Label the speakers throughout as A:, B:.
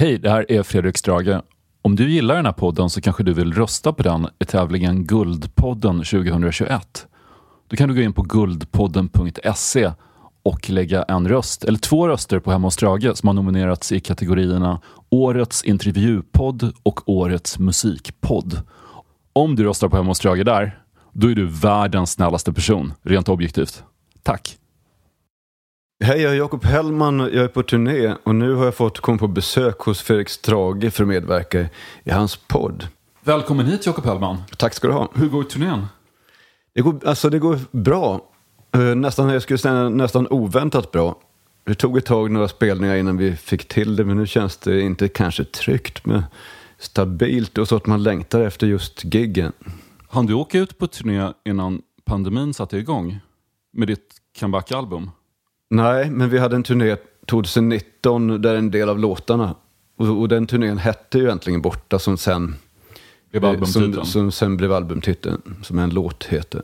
A: Hej, det här är Fredrik Strage. Om du gillar den här podden så kanske du vill rösta på den i tävlingen Guldpodden 2021. Då kan du gå in på guldpodden.se och lägga en röst, eller två röster på Hemma hos Strage som har nominerats i kategorierna Årets intervjupodd och Årets musikpodd. Om du röstar på Hemma hos Strage där, då är du världens snällaste person, rent objektivt. Tack!
B: Hej, jag är Jakob Hellman. Jag är på turné och nu har jag fått komma på besök hos Felix Strage för att medverka i hans podd.
A: Välkommen hit Jakob Hellman.
B: Tack ska du ha.
A: Hur går turnén?
B: Det går, alltså, det går bra. Eh, Nästan, jag skulle säga nästan oväntat bra. Det tog ett tag några spelningar innan vi fick till det, men nu känns det inte kanske tryggt, men stabilt och så att man längtar efter just giggen.
A: Han du åka ut på turné innan pandemin satte igång med ditt comeback-album?
B: Nej, men vi hade en turné 2019 där en del av låtarna, och, och den turnén hette ju Äntligen borta som sen,
A: Blev albumtiteln.
B: som, som sen blev albumtiteln, som en låt heter.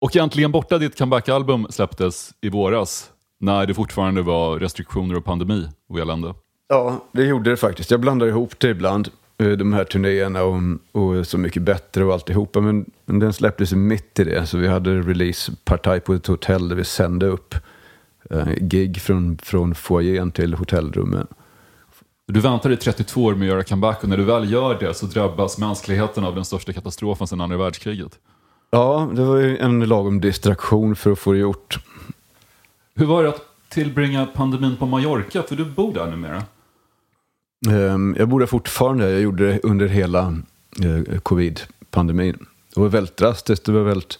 A: Och Äntligen borta, ditt comeback-album släpptes i våras när det fortfarande var restriktioner och pandemi och elände.
B: Ja, det gjorde det faktiskt. Jag blandar ihop det ibland, eh, de här turnéerna och, och Så mycket bättre och alltihopa. Men, men den släpptes mitt i det, så vi hade release-partaj på ett hotell där vi sände upp eh, gig från, från foajén till hotellrummen.
A: Du väntade i 32 år med att göra comeback och när du väl gör det så drabbas mänskligheten av den största katastrofen sedan andra världskriget.
B: Ja, det var ju en lagom distraktion för att få det gjort.
A: Hur var det att tillbringa pandemin på Mallorca? För du bor där numera.
B: Ehm, Jag bor där fortfarande. Jag gjorde det under hela eh, covid-pandemin. Det var väldigt drastiskt. Det var väldigt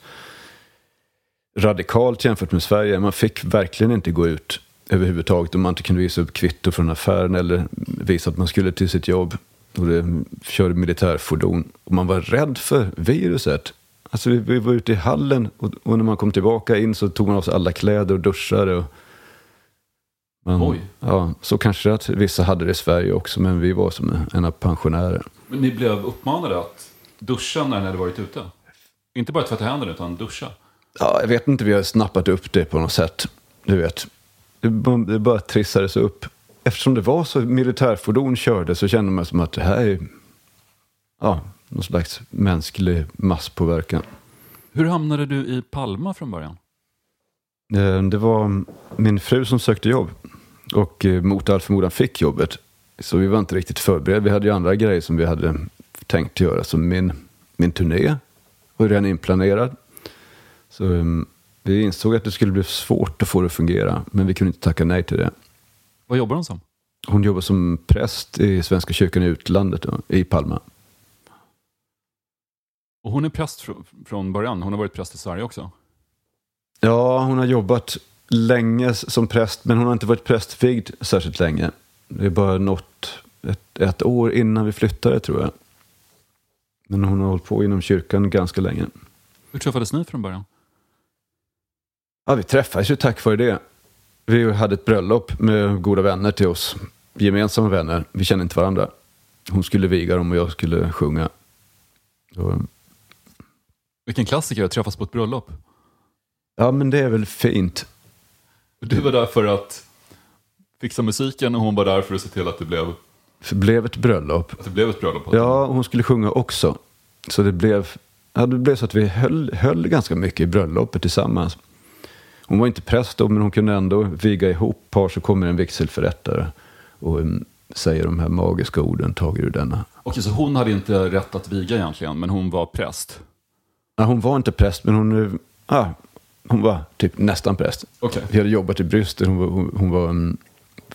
B: radikalt jämfört med Sverige. Man fick verkligen inte gå ut överhuvudtaget om man inte kunde visa upp kvitto från affären eller visa att man skulle till sitt jobb. Och det körde militärfordon. Och man var rädd för viruset. Alltså vi, vi var ute i hallen och, och när man kom tillbaka in så tog man av sig alla kläder och duschade. Och, man,
A: Oj.
B: Ja, så kanske att vissa hade det i Sverige också, men vi var som en av pensionärer.
A: Men ni blev uppmanade att duscha när ni hade varit ute? Inte bara tvätta händerna utan duscha?
B: Ja, jag vet inte, vi har snappat upp det på något sätt. Du vet, det bara, trissades upp. Eftersom det var så militärfordon körde så kände man som att det här är ja, någon slags mänsklig masspåverkan.
A: Hur hamnade du i Palma från början?
B: Eh, Det var min fru som sökte jobb och eh, mot all förmodan fick jobbet. Så vi var inte riktigt förberedda. Vi hade ju andra grejer som vi hade tänkt göra. Så min, min turné var redan inplanerad. Så um, vi insåg att det skulle bli svårt att få det att fungera. Men vi kunde inte tacka nej till det.
A: Vad jobbar hon som?
B: Hon jobbar som präst i Svenska kyrkan i utlandet, i Palma.
A: Och hon är präst fr- från början. Hon har varit präst i Sverige också.
B: Ja, hon har jobbat länge som präst, men hon har inte varit prästvigd särskilt länge. Det är bara något, ett, ett år innan vi flyttade tror jag. Men hon har hållit på inom kyrkan ganska länge.
A: Hur träffades ni från början?
B: Ja, vi träffades ju tack vare det. Vi hade ett bröllop med goda vänner till oss. Gemensamma vänner. Vi kände inte varandra. Hon skulle viga dem och jag skulle sjunga. Så,
A: Vilken klassiker att träffas på ett bröllop.
B: ja, men det är väl fint.
A: Du var där för att fixa musiken och hon var där för att se till att det blev,
B: det blev ett bröllop.
A: att det blev ett bröllop.
B: Ja, hon skulle sjunga också. Så det blev, ja, det blev så att vi höll, höll ganska mycket i bröllopet tillsammans. Hon var inte präst då, men hon kunde ändå viga ihop par så kommer en vigselförrättare och um, säger de här magiska orden, tager ur denna.
A: Okej, så hon hade inte rätt att viga egentligen, men hon var präst?
B: Ja, hon var inte präst, men hon, eh, ja, hon var typ nästan präst.
A: Okej.
B: Vi hade jobbat i Bryssel, hon var, hon, hon var um,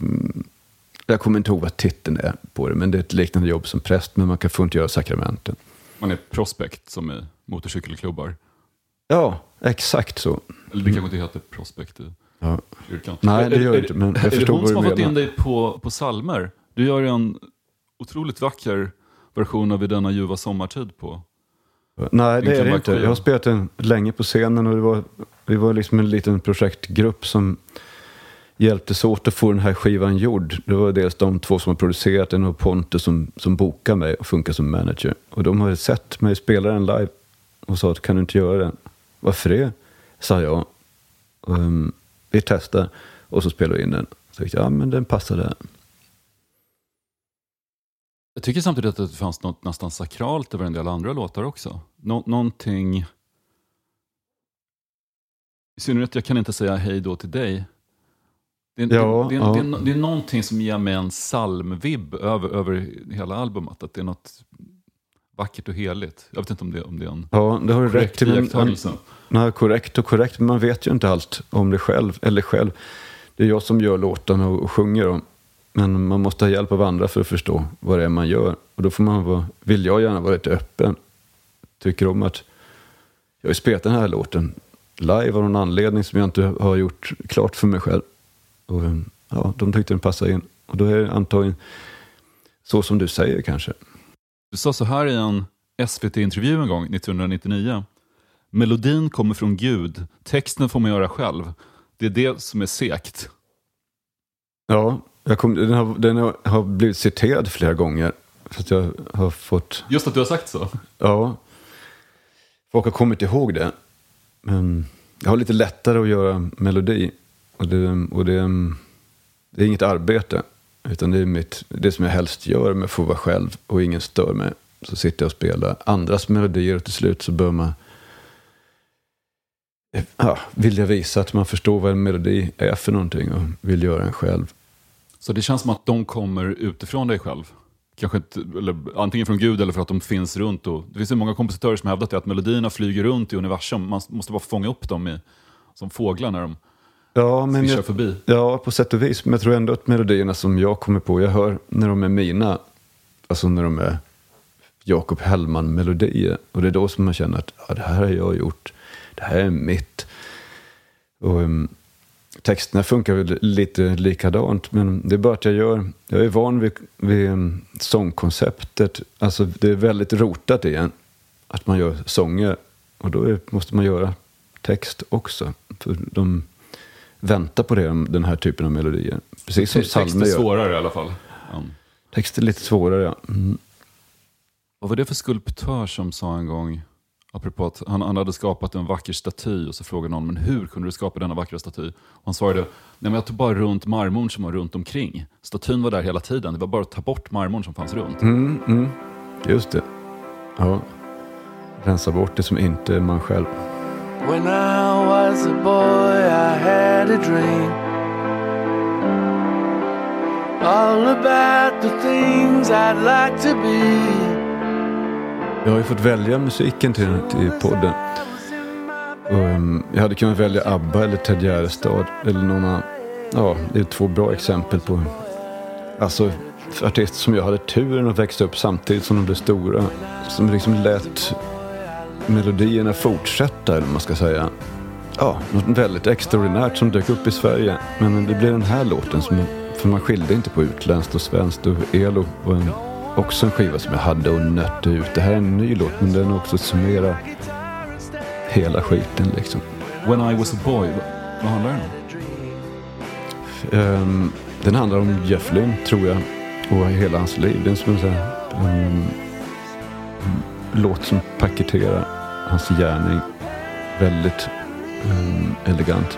B: mm, jag kommer inte ihåg vad titeln är på det, men det är ett liknande jobb som präst, men man kan få inte göra sakramenten.
A: Man är prospect som i motorcykelklubbar.
B: Ja, exakt så.
A: Eller det kanske inte heter prospect i
B: Ja.
A: kyrkan.
B: Nej, det gör det inte, men jag
A: är det hon som har fått in dig på, på salmer? Du gör en otroligt vacker version av I denna ljuva sommartid på.
B: Nej, det är det inte. Jag har spelat den länge på scenen och det var, vi var liksom en liten projektgrupp som hjälptes åt att få den här skivan gjord. Det var dels de två som har producerat den och Pontus som, som bokade mig och funkar som manager. Och de har sett mig spela den live och sa att kan du inte göra den? Varför det? Sa jag. Um, vi testar och så spelade vi in den. Så tänkte jag, ja men den passade.
A: Jag tycker samtidigt att det fanns något nästan sakralt över en del andra låtar också. Nå någonting... I synnerhet, jag kan inte säga hej då till dig. Det är,
B: Ja,
A: det, det,
B: ja.
A: det, det, det är någonting som ger mig en psalmvibb över, över hela albumet. Att det är något vackert och heligt. Jag vet inte om det, om det är en
B: Ja, det har du rätt
A: korrekt
B: men-
A: iakttagelse.
B: Nej, korrekt och korrekt, men man vet ju inte allt om det själv. Eller själv. Det är jag som gör låtarna och, och sjunger dem. Men man måste ha hjälp av andra för att förstå vad det är man gör. Och då får man vara, vill jag gärna vara lite öppen. Tycker om att jag har spelat den här låten live av någon anledning som jag inte har gjort klart för mig själv. Och ja, de tyckte den passade in. Och då är det antagligen så som du säger kanske.
A: Du sa så här i en SVT-intervju en gång, 1999. Melodin kommer från Gud, texten får man göra själv. Det är det som är sekt.
B: Ja, kom, den, har, den har, blivit citerad flera gånger. Så att jag har fått,
A: Just att du har sagt så.
B: ja, folk har kommit ihåg det. Men jag har lite lättare att göra melodi. Och det, och det, det är inget arbete. Utan det är mitt, det som jag helst gör med att få vara själv och ingen stör mig. Så sitter jag och spelar andras melodier och till slut så bör man ja, vilja visa att man förstår vad en melodi är för någonting och vill göra en själv.
A: Så det känns som att de kommer utifrån dig själv. Kanske inte, eller antingen från Gud eller för att de finns runt. Och, det finns ju många kompositörer som hävdat det, att melodierna flyger runt i universum. Man måste bara fånga upp dem i, som fåglar när de
B: Ja, men jag,
A: förbi.
B: Ja, på sätt och vis. Men jag tror ändå att melodierna som jag kommer på, jag hör när de är mina, alltså när de är Jakob Hellman-melodier. Och det är då som man känner att ja, det här har jag gjort, det här är mitt. Och um, texterna funkar väl lite likadant, men det är bara att jag gör, jag är van vid, vid um, sångkonceptet. Alltså det är väldigt rotat i en, att man gör sånger. Och då är, måste man göra text också. För de väntar på det, den här typen av melodier. Precis som psalmer gör.
A: svårare i alla fall. Ja.
B: Text är lite svårare, ja. Mm.
A: Vad var det för skulptör som sa en gång, apropå att han, han hade skapat en vacker staty och så frågade någon, men hur kunde du skapa denna vackra staty? Och han svarade, nej men jag tog bara runt marmorn som var runt omkring. Statyn var där hela tiden, det var bara att ta bort marmorn som fanns runt.
B: Mm, mm. Just det. Ja. Rensa bort det som inte är man själv.
C: When I was a boy, I had a dream. All about the things I'd like to be.
B: Jag har ju fått välja musiken till, till podden. Um, jag hade kunnat välja ABBA eller Ted Gärdestad. Eller någon annan. Ja, det är två bra exempel på alltså, artister som jag hade turen att växa upp samtidigt som de blev stora. Som liksom lät melodierna fortsätta, eller man ska säga. Ja, något väldigt extraordinärt som dök upp i Sverige. Men det blev den här låten som, för man skilde inte på utländskt och svenskt. Och Elo var en, också en skiva som jag hade och nötte ut. Det här är en ny låt, men den också summerar hela skiten liksom.
A: When I was a boy, vad, handlar den om?
B: Ehm, den handlar om Jeff Lynne, tror jag, och hela hans liv. Det är som en, sån här, en låt som paketerar hans gärning väldigt um, elegant.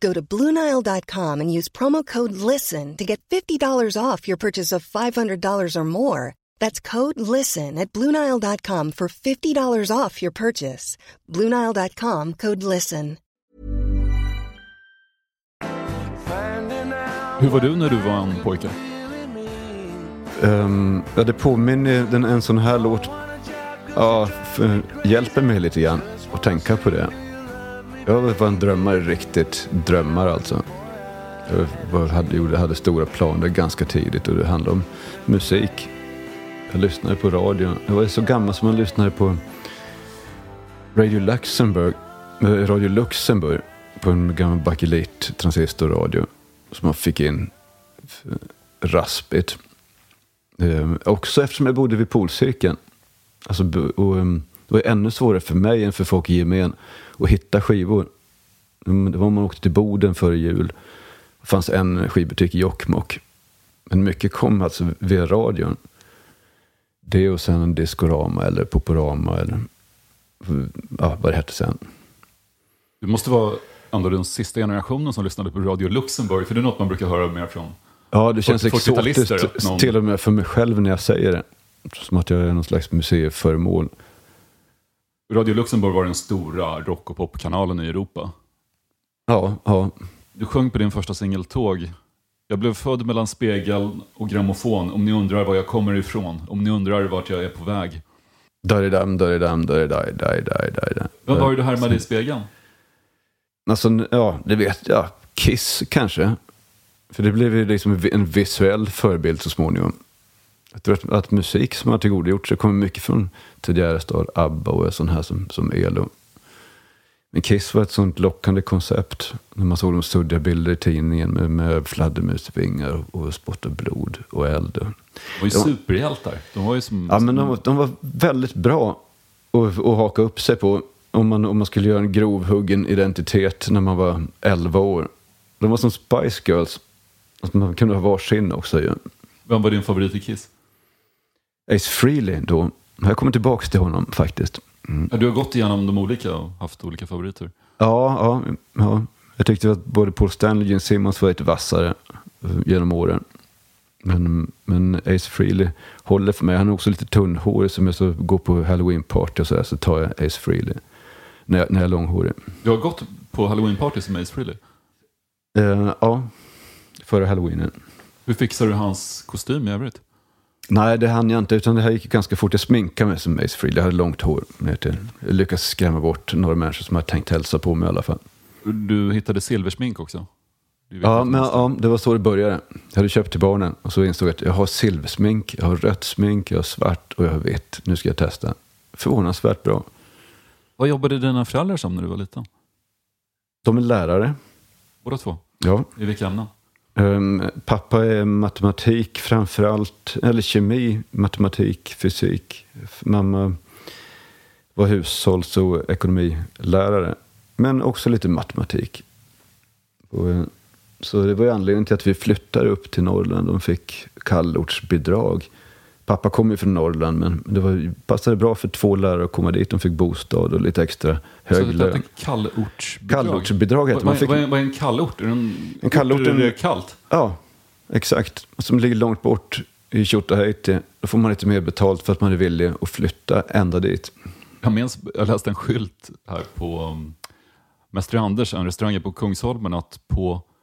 D: Go to BlueNile.com and use promo code LISTEN to get $50 off your purchase of $500 or more. That's code LISTEN at BlueNile.com for $50 off your purchase. BlueNile.com code LISTEN.
A: Hur var du när du var en pojke?
B: Um, ja, det påminner den, en sån här låt. Ja, för, hjälper mig lite grann att tänka på det. Jag var en drömmare, riktigt drömmare alltså. Jag var, hade, gjorde, hade stora planer ganska tidigt och det handlade om musik. Jag lyssnade på radio. Jag var så gammal som man lyssnade på Radio Luxemburg, Radio Luxemburg på en gammal bakelit transistorradio som man fick in raspigt. Eh, också eftersom jag bodde vid polcirkeln. Alltså, och, um, det var ännu svårare för mig än för folk i gemen att hitta skivor. Mm, det var om man åkte till Boden före jul. Det fanns en skivbutik i Jokkmokk. Men mycket kom alltså via radion. Det och sen en Discorama eller Poporama eller ja, vad det hette sen.
A: Du måste vara ändå den sista generationen som lyssnade på Radio Luxemburg, för det är något man brukar höra mer från
B: Ja, det känns
A: 40
B: exotiskt
A: någon-
B: till och med för mig själv när jag säger det. Som att jag är någon slags museiföremål.
A: Radio Luxemburg var den stora rock och popkanalen i Europa.
B: Ja, ja.
A: Du sjöng på din första singel Tåg. Jag blev född mellan spegel och grammofon. Om ni undrar var jag kommer ifrån. Om ni undrar vart jag är på väg.
B: Daridam, daridam, daridaj, daj, daj, daj, daj.
A: Vad var det du härmade i spegeln?
B: Alltså, ja, det vet jag. Kiss kanske. För det blev ju liksom en visuell förebild så småningom. Jag tror att, att musik som har tillgodogjort sig kommer mycket från tidigare stad, ABBA och sån här som, som ELO. Men Kiss var ett sånt lockande koncept. När man såg de suddiga bilder i tidningen med, med fladdermusvingar och, och spott av blod och eld.
A: De var ju superhjältar. De var ju som...
B: Ja, men de, var- de var väldigt bra att, att haka upp sig på om man, om man skulle göra en grovhuggen identitet när man var 11 år. De var som Spice Girls. Att man kunde ha varsin också ju.
A: Vem var din favorit i Kiss?
B: Ace Frehley då. Jag kommer tillbaka till honom faktiskt.
A: Ja, Du har gått igenom de olika och haft olika favoriter.
B: Ja, ja, ja. Jag tyckte att både Paul Stanley och Gene Simmons var lite vassare eh, genom åren. Men, men Ace Frehley håller för mig. Han är också lite tunnhårig. Som jag så går på halloween-party och så, där, så tar jag Ace Frehley. När jag, när jag är långhårig.
A: Du har gått på halloween-party som Ace Frehley.
B: Eh, ja, före halloweenen.
A: Hur fixar du hans kostym i övrigt?
B: Nej, det hann jag inte. Utan det här gick ganska fort. Jag sminkade mig som Ace Frehley. Jag hade långt hår. Jag lyckades skrämma bort några människor som hade tänkt hälsa på mig i alla fall.
A: Du hittade silversmink också.
B: Ja, men, ja, det var så det började. Jag hade köpt till barnen och så insåg jag att jag har silversmink, jag har rött smink, jag har svart och jag har vitt. Nu ska jag testa. Förvånansvärt bra.
A: Vad jobbade dina föräldrar som när du var liten?
B: De är lärare.
A: Båda två?
B: Ja.
A: I vilka ämnen?
B: Um, pappa är matematik framför allt, eller kemi, matematik, fysik. Mamma var hushålls och ekonomilärare, men också lite matematik. Och, eh, så det var ju anledningen till att vi flyttade upp till Norrland. De fick kallortsbidrag. Pappa kom ju från Norrland, men det var, passade bra för två lärare att komma dit. De fick bostad och lite extra hög
A: Så det
B: lön.
A: hette kallortsbidrag?
B: Kallortsbidrag heter
A: Vad,
B: man.
A: vad,
B: Fick-
A: vad, är, vad är en kallort? Är det en,
B: En kallort
A: ort där
B: är-
A: det är kallt?
B: Ja, exakt. Som ligger långt bort i Tjotahejti. Då får man lite mer betalt för att man är villig att flytta ända dit.
A: Jag, minns, jag läste en skylt här på um, Mästare Anders, en restaurang på Kungsholmen, att på det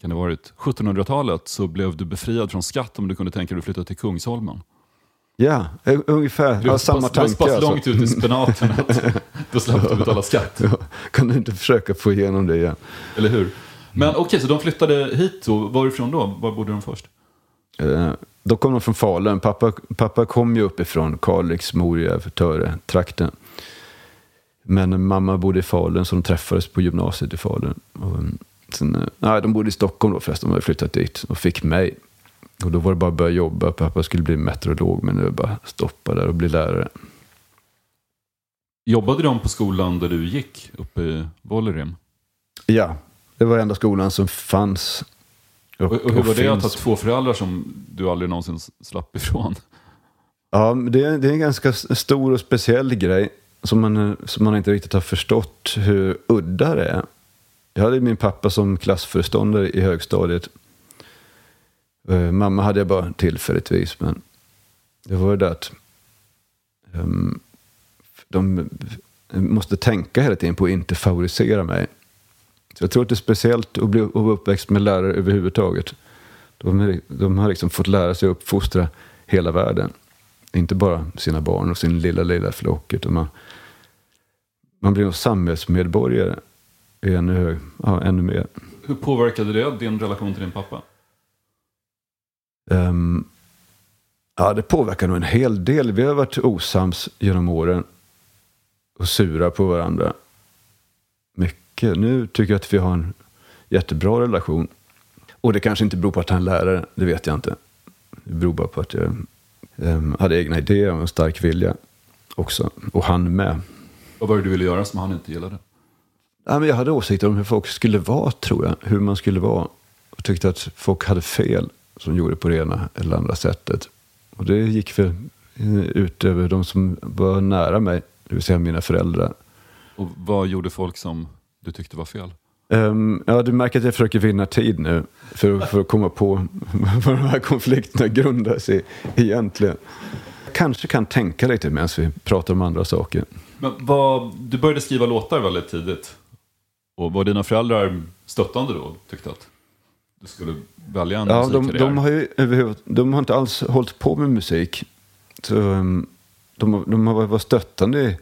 A: kan det varit 1700-talet så blev du befriad från skatt om du kunde tänka dig att flytta till Kungsholmen.
B: Ja, eh, ungefär.
A: Du var
B: samma
A: pass- du var så
B: tanke.
A: pass
B: Alltså.
A: långt ut i spenaten att då slapp du betala skatt.
B: Ja, kan du inte försöka få igenom det igen?
A: Eller hur? Men okej, så de flyttade hit då. Varifrån då? Var bodde de först?
B: Eh, Då kom de från Falun. Pappa, pappa kom ju uppifrån Kalix, Morjärv, Töre, trakten. Men mamma bodde i Falun så de träffades på gymnasiet i Falun. Och mm, sen, nej, de bodde i Stockholm då förresten, de hade flyttat dit och fick mig. Och då var det bara att börja jobba. Pappa skulle bli meteorolog men var bara att stoppa där och bli lärare.
A: Jobbade de på skolan där du gick, uppe i Vollerim?
B: Ja, det var enda skolan som fanns.
A: Och, och hur var det att ha
B: finns.
A: två föräldrar som du aldrig någonsin slapp ifrån?
B: Ja, det är, det är en ganska stor och speciell grej. som man, som man inte riktigt har förstått hur udda det är. Jag hade min pappa som klassföreståndare i högstadiet. Eh, mamma hade jag bara tillfälligtvis, men det var det att um, de måste tänka hela tiden på att inte favorisera mig. Så jag tror att det är speciellt att bli att vara uppväxt med lärare överhuvudtaget. De, de har liksom fått lära sig att uppfostra hela världen. Inte bara sina barn och sin lilla, lilla flock. Utan man, man blir en samhällsmedborgare ännu, hög, ja, ännu mer.
A: Hur påverkade det din relation till din pappa?
B: Um, ja, det påverkar nog en hel del. Vi har varit osams genom åren och sura på varandra. Mycket. Nu tycker jag att vi har en jättebra relation. Och det kanske inte beror på att han är lärare, det vet jag inte. Det beror bara på att jag um, hade egna idéer och en stark vilja också. Och han med.
A: Vad var det du ville göra som han inte gillade?
B: Ja, men jag hade åsikter om hur folk skulle vara, tror jag. Hur man skulle vara. Och tyckte att folk hade fel som gjorde på det ena eller andra sättet. Och det gick för, ut över de som var nära mig, det vill säga mina föräldrar.
A: Och vad gjorde folk som du tyckte var fel?
B: Um, ja, du märker att jag försöker vinna tid nu för, för att komma på vad de här konflikterna grundar sig egentligen. Kanske kan tänka lite medan vi pratar om andra saker.
A: Men vad, du började skriva låtar väldigt tidigt. Och var dina föräldrar stöttande då? Tyckte att du skulle välja en
B: ja, de,
A: musikkarriär?
B: de, har ju, de har inte alls hållit på med musik. Så, um, de, de har varit stöttande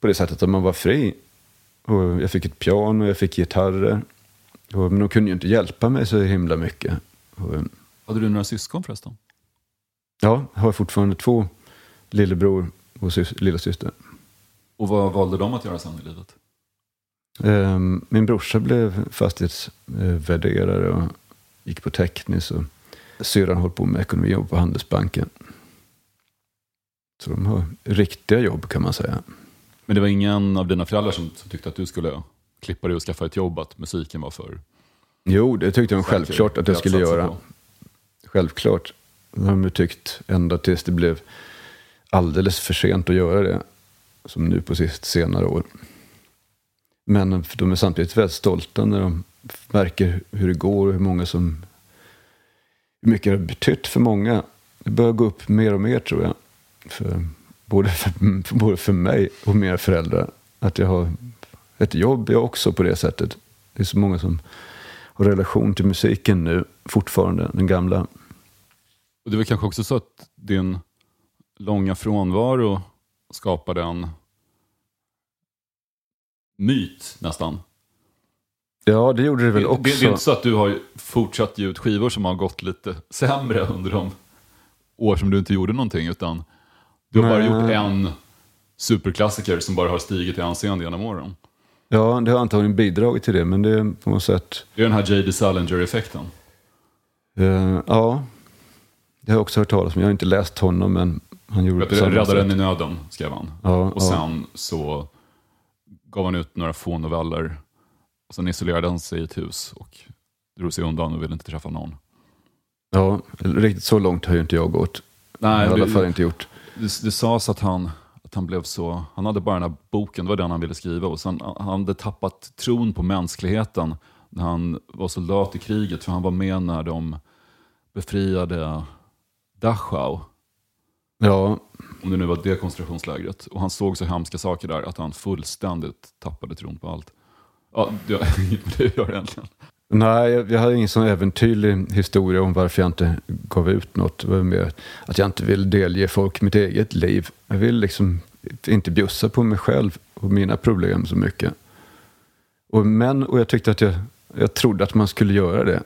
B: på det sättet att man var fri. Och jag fick ett piano, jag fick gitarrer. Och, men de kunde ju inte hjälpa mig så himla mycket. Och, um,
A: Hade du några syskon förresten?
B: ja, jag har fortfarande två lillebror och sys- lillasyster.
A: Och vad valde de att göra sen i livet?
B: Um, min brorsa blev fastighetsvärderare och gick på tekniskt. Och syrran höll på med ekonomi och på Handelsbanken. Så de har riktiga jobb kan man säga.
A: Men det var ingen av dina föräldrar som, som tyckte att du skulle klippa dig och skaffa ett jobb, att musiken var för...
B: Jo, det tyckte de självklart att jag skulle göra.
A: på?
B: Självklart. Det har de tyckt ända tills det blev alldeles för sent att göra det. Som nu på sist senare år. Men de är samtidigt väldigt stolta när de märker hur det går och hur många som... Hur mycket det har betytt för många. Det börjar gå upp mer och mer tror jag. För, både, för, både för mig och mina föräldrar. Att jag har ett jobb jag också på det sättet. Det är så många som har relation till musiken nu fortfarande, den gamla.
A: Och det var kanske också så att din långa frånvaro skapade en myt nästan.
B: Ja, det gjorde det väl
A: Det,
B: också.
A: det, det är inte så att du har fortsatt ge ut skivor som har gått lite sämre under de år som du inte gjorde någonting, utan du har bara
B: Nej.
A: gjort en superklassiker som bara har stigit i anseende genom åren.
B: Ja, det har antagligen bidragit till det, men det är på något sätt...
A: Det är den här J.D. Salinger-effekten.
B: eh, ja, det har jag också hört talas om. Jag har inte läst honom, men han gjorde på samma
A: Räddaren
B: sätt.
A: i nöden skrev han.
B: Ja,
A: Och
B: ja.
A: sen så gav han ut några få noveller. Och sen isolerade han sig i ett hus och drog sig undan och ville inte träffa någon.
B: Ja, riktigt så långt har ju inte jag gått.
A: Nej,
B: I alla
A: det-
B: fall inte gjort.
A: Det, det sades att han, att han blev så, han hade bara den här boken, det var den han ville skriva. Och sen han hade tappat tron på mänskligheten när han var soldat i kriget. För han var med när de befriade Dachau.
B: Ja,
A: om det nu var det koncentrationslägret. Och han såg så hemska saker där att han fullständigt tappade tron på allt. Ja, det har inget med det att göra egentligen.
B: nej, jag, jag hade ingen sån äventyrlig historia om varför jag inte gav ut något. Det var mer att jag inte vill delge folk mitt eget liv. Jag vill liksom inte bjussa på mig själv och mina problem så mycket. Och, men, och jag tyckte att jag, jag trodde att man skulle göra det,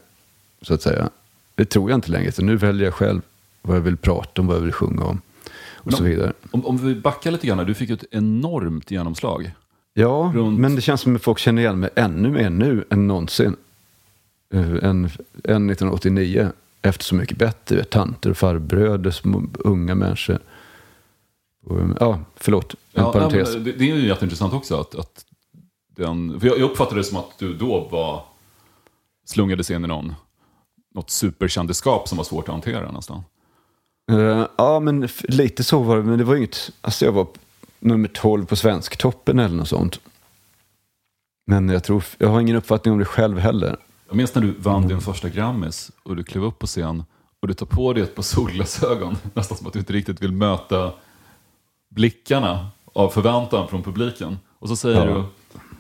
B: så att säga. Det tror jag inte längre, så nu väljer jag själv vad jag vill prata om, vad jag vill sjunga om och så vidare.
A: Om, om vi backar lite grann, du fick ju ett enormt genomslag.
B: Ja,
A: runt-
B: men det känns som att folk känner igen mig ännu mer nu än någonsin. Uh, än, än 1989. Efter Så mycket bättre, tanter och farbröder, små, unga människor. Um, ja, förlåt, en
A: Ja,
B: parentes.
A: nej, det, det är ju jätteintressant också att, att den, för jag, jag uppfattade det som att du då var, slungades in i någon, något superkändisskap som var svårt att hantera nästan.
B: Eh, ja, men lite så var det. Men det var inget... Alltså jag var nummer 12 på Svensktoppen eller något sånt. Men jag, tror, jag har ingen uppfattning om det själv heller.
A: Jag minns när du vann din första Grammis och du klev upp på scen och du tar på dig ett par solglasögon, nästan som att du inte riktigt vill möta blickarna av förväntan från publiken. Och så säger
B: Ja.
A: du,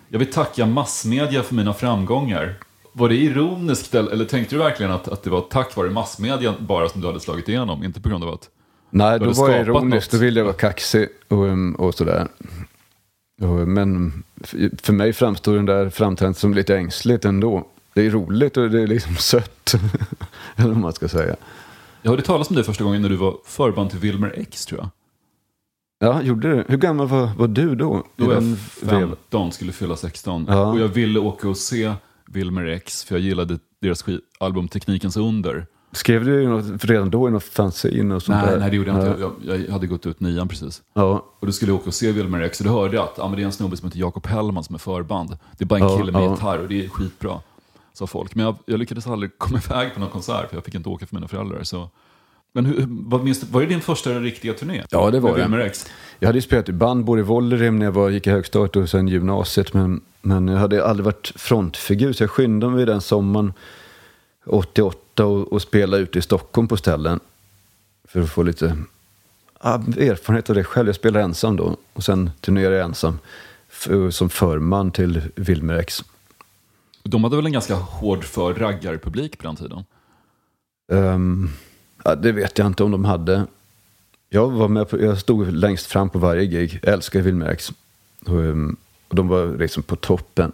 A: jag vill tacka massmedia för mina framgångar. Var det ironiskt eller, tänkte du verkligen att, att det var tack vare massmedia bara som du hade slagit igenom? Inte på grund av att...
B: Nej,
A: Du
B: då var jag
A: skapat
B: ironisk.
A: något.
B: Då ville jag vara kaxig och, um, och sådär. Och, men för mig framstår den där framträdandet som lite ängsligt ändå. Det är roligt och det är liksom sött. eller vad man ska säga.
A: Jag hörde talas om dig första gången när du var förband till Wilmer X tror jag.
B: Ja, gjorde det. Hur gammal var, var du då?
A: Då var jag
B: den vevan?
A: 15, skulle fylla 16.
B: Ja.
A: Och jag ville åka och se Wilmer X för jag gillade deras album Teknikens under.
B: Skrev du något, redan då i något fanzine och sånt
A: Nej,
B: där?
A: nej, det gjorde jag inte.
B: Ja.
A: Jag, jag hade gått ut nian precis.
B: Ja,
A: Och då skulle jag åka och se Wilmer X och då hörde jag att ah, men det är en snubbe som heter Jakob Hellman som är förband. Det är bara en
B: Ja,
A: kille med
B: ja.
A: gitarr och det är skitbra. Sa folk. Men jag, jag lyckades aldrig komma iväg på någon konsert för jag fick inte åka för mina föräldrar. Så. Men hur, vad minns var det din första riktiga turné?
B: Ja, det var det. Jag hade ju spelat i band både i Vollerim när jag var, gick i högstadiet och sen gymnasiet. Men, men jag hade aldrig varit frontfigur så jag skyndade mig den sommaren 88 och, och spela ute i Stockholm på ställen. För att få lite erfarenhet av det själv. Jag spelade ensam då och sen turnerade jag ensam för, som förman till Wilmer X.
A: De hade väl en ganska hård för raggarpublik på den tiden?
B: Ehm, ja, det vet jag inte om de hade. Jag, var med på, jag stod längst fram på varje gig. Jag älskar Wilmer X. Och, och de var liksom på toppen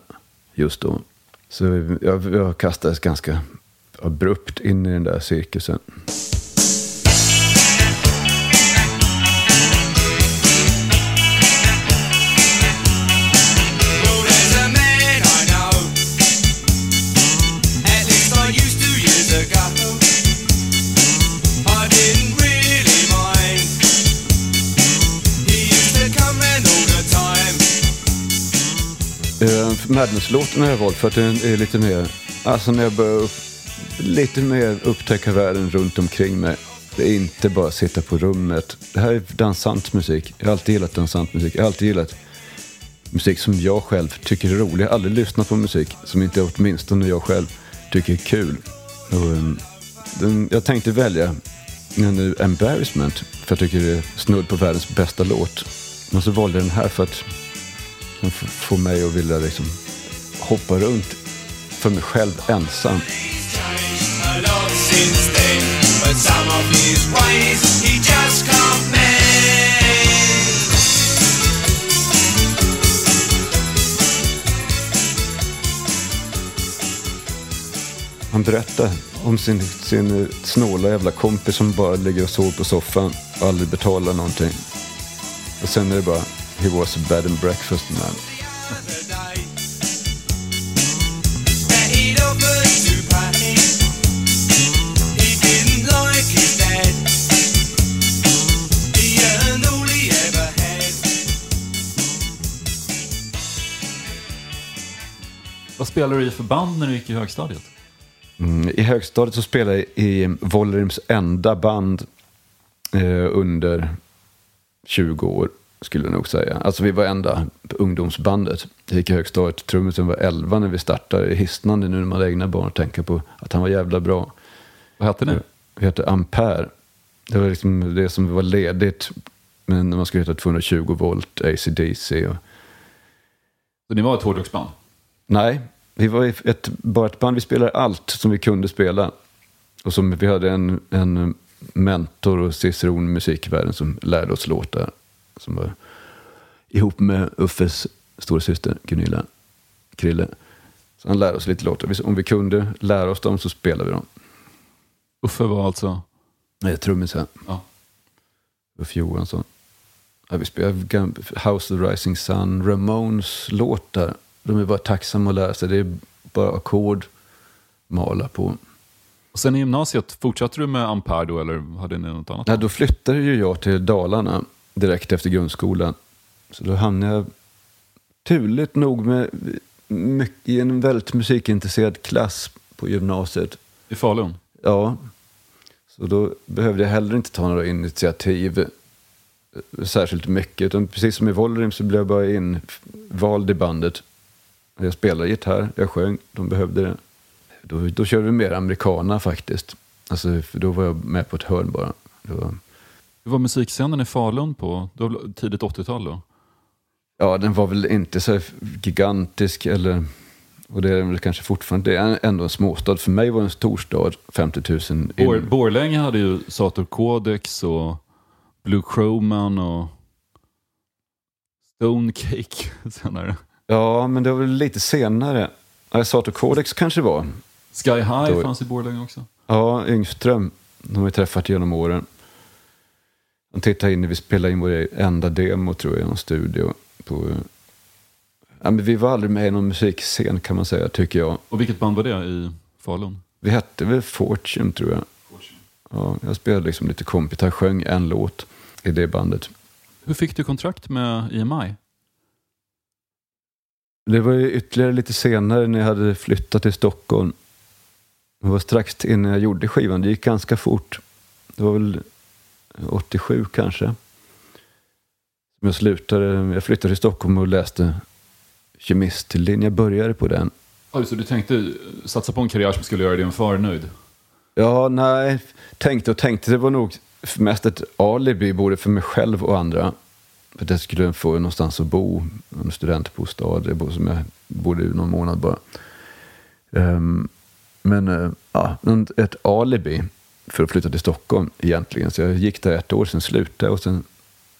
B: just då. Så jag, jag kastades ganska abrupt in i den där cirkusen. Madness-låten har jag valt för att den är lite mer, alltså när jag börjar upp, lite mer upptäcka världen runt omkring mig. Det är inte bara sitta på rummet. Det här är dansant musik. Jag har alltid gillat dansant musik. Jag har alltid gillat musik som jag själv tycker är rolig. Jag har aldrig lyssnat på musik som inte åtminstone jag själv tycker är kul. Och, um, den, jag tänkte välja nu Embarrassment för jag tycker det är snudd på världens bästa låt. Men så valde jag den här för att den får mig att vilja liksom hoppa runt för mig själv ensam. Han berättar om sin, sin snåla jävla kompis som bara ligger och sover på soffan och aldrig betalar någonting. Och sen är det bara He was a bed and breakfast man.
A: Spelade du i för band när du gick i högstadiet?
B: Mm, I högstadiet så spelade jag i Vollerims enda band eh, under 20 år, skulle jag nog säga. Alltså vi var enda ungdomsbandet. Jag gick i högstadiet, trummisen var 11 när vi startade. Hisnande nu när man har egna barn och tänka på att han var jävla bra.
A: Vad hette ni?
B: Vi hette Ampere. Det var liksom det som var ledigt. Men man skulle heta 220 volt, AC/DC och...
A: Så ni var ett hårdrocksband?
B: Nej, vi var ett, bara ett band. Vi spelade allt som vi kunde spela. Och som vi hade en, en mentor och ciceron i musikvärlden som lärde oss låtar. Som var ihop med Uffes storasyster Gunilla Krille. Så han lärde oss lite låtar. Om vi kunde lära oss dem så spelade vi dem.
A: Uffe var alltså...
B: Nej, trummisen.
A: Ja.
B: Ulf Johansson. Ja, vi spelade House of the Rising Sun, Ramones låtar. De är bara tacksamma att lära sig. Det är bara ackord, mala på.
A: Och sen i gymnasiet, fortsatte du med Ampere då eller hade ni något annat?
B: Nej, då flyttade ju jag till Dalarna direkt efter grundskolan. Så då hamnade jag turligt nog med mycket, i en väldigt musikintresserad klass på gymnasiet.
A: I Falun?
B: Ja, så då behövde jag heller inte ta några initiativ särskilt mycket. Utan precis som i Volrim så blev jag bara invald i bandet. Jag spelade gitarr, jag sjöng, de behövde det. Då, då körde vi mer americana faktiskt. Alltså, för då var jag med på ett hörn bara. Det var,
A: Hur var musikscenen i Falun på det var tidigt 80-tal då?
B: ja, den var väl inte så gigantisk eller... Och det är den väl kanske fortfarande. Det är ändå en småstad. För mig var det en stor stad, 50 000 in.
A: Bor, Borlänge hade ju Sator Codex och Blue Crowman och Stonecake senare.
B: Ja, men det var väl lite senare. Sato Codex kanske var.
A: Sky High
B: Då-
A: fanns i Borlänge också.
B: Ja, Yngström. De har vi träffat genom åren. De tittade in när vi spelade in vår enda demo tror jag i någon studio. På, ja, men vi var aldrig med i någon musikscen kan man säga, tycker jag.
A: Och vilket band var det i Falun?
B: Vi hette väl Fortune tror jag. Ja, jag spelade liksom lite kompisar, sjöng en låt i det bandet.
A: Hur fick du kontrakt med EMI?
B: Det var ju ytterligare lite senare när jag hade flyttat till Stockholm. Det var strax innan jag gjorde skivan. Det gick ganska fort. Det var väl 87 kanske. Som Jag slutade. Jag flyttade till Stockholm och läste kemistlinjen. Jag började på den.
A: Ja, så du tänkte satsa på en karriär som skulle göra dig en förnöjd?
B: Ja, nej. Tänkte och tänkte. Det var nog mest ett alibi både för mig själv och andra. För att jag skulle få någonstans att bo. En studentbostad. Jag som jag bodde i någon månad bara. Um, men uh, ja, ett alibi för att flytta till Stockholm egentligen. Så jag gick där ett år, sen slutade och sen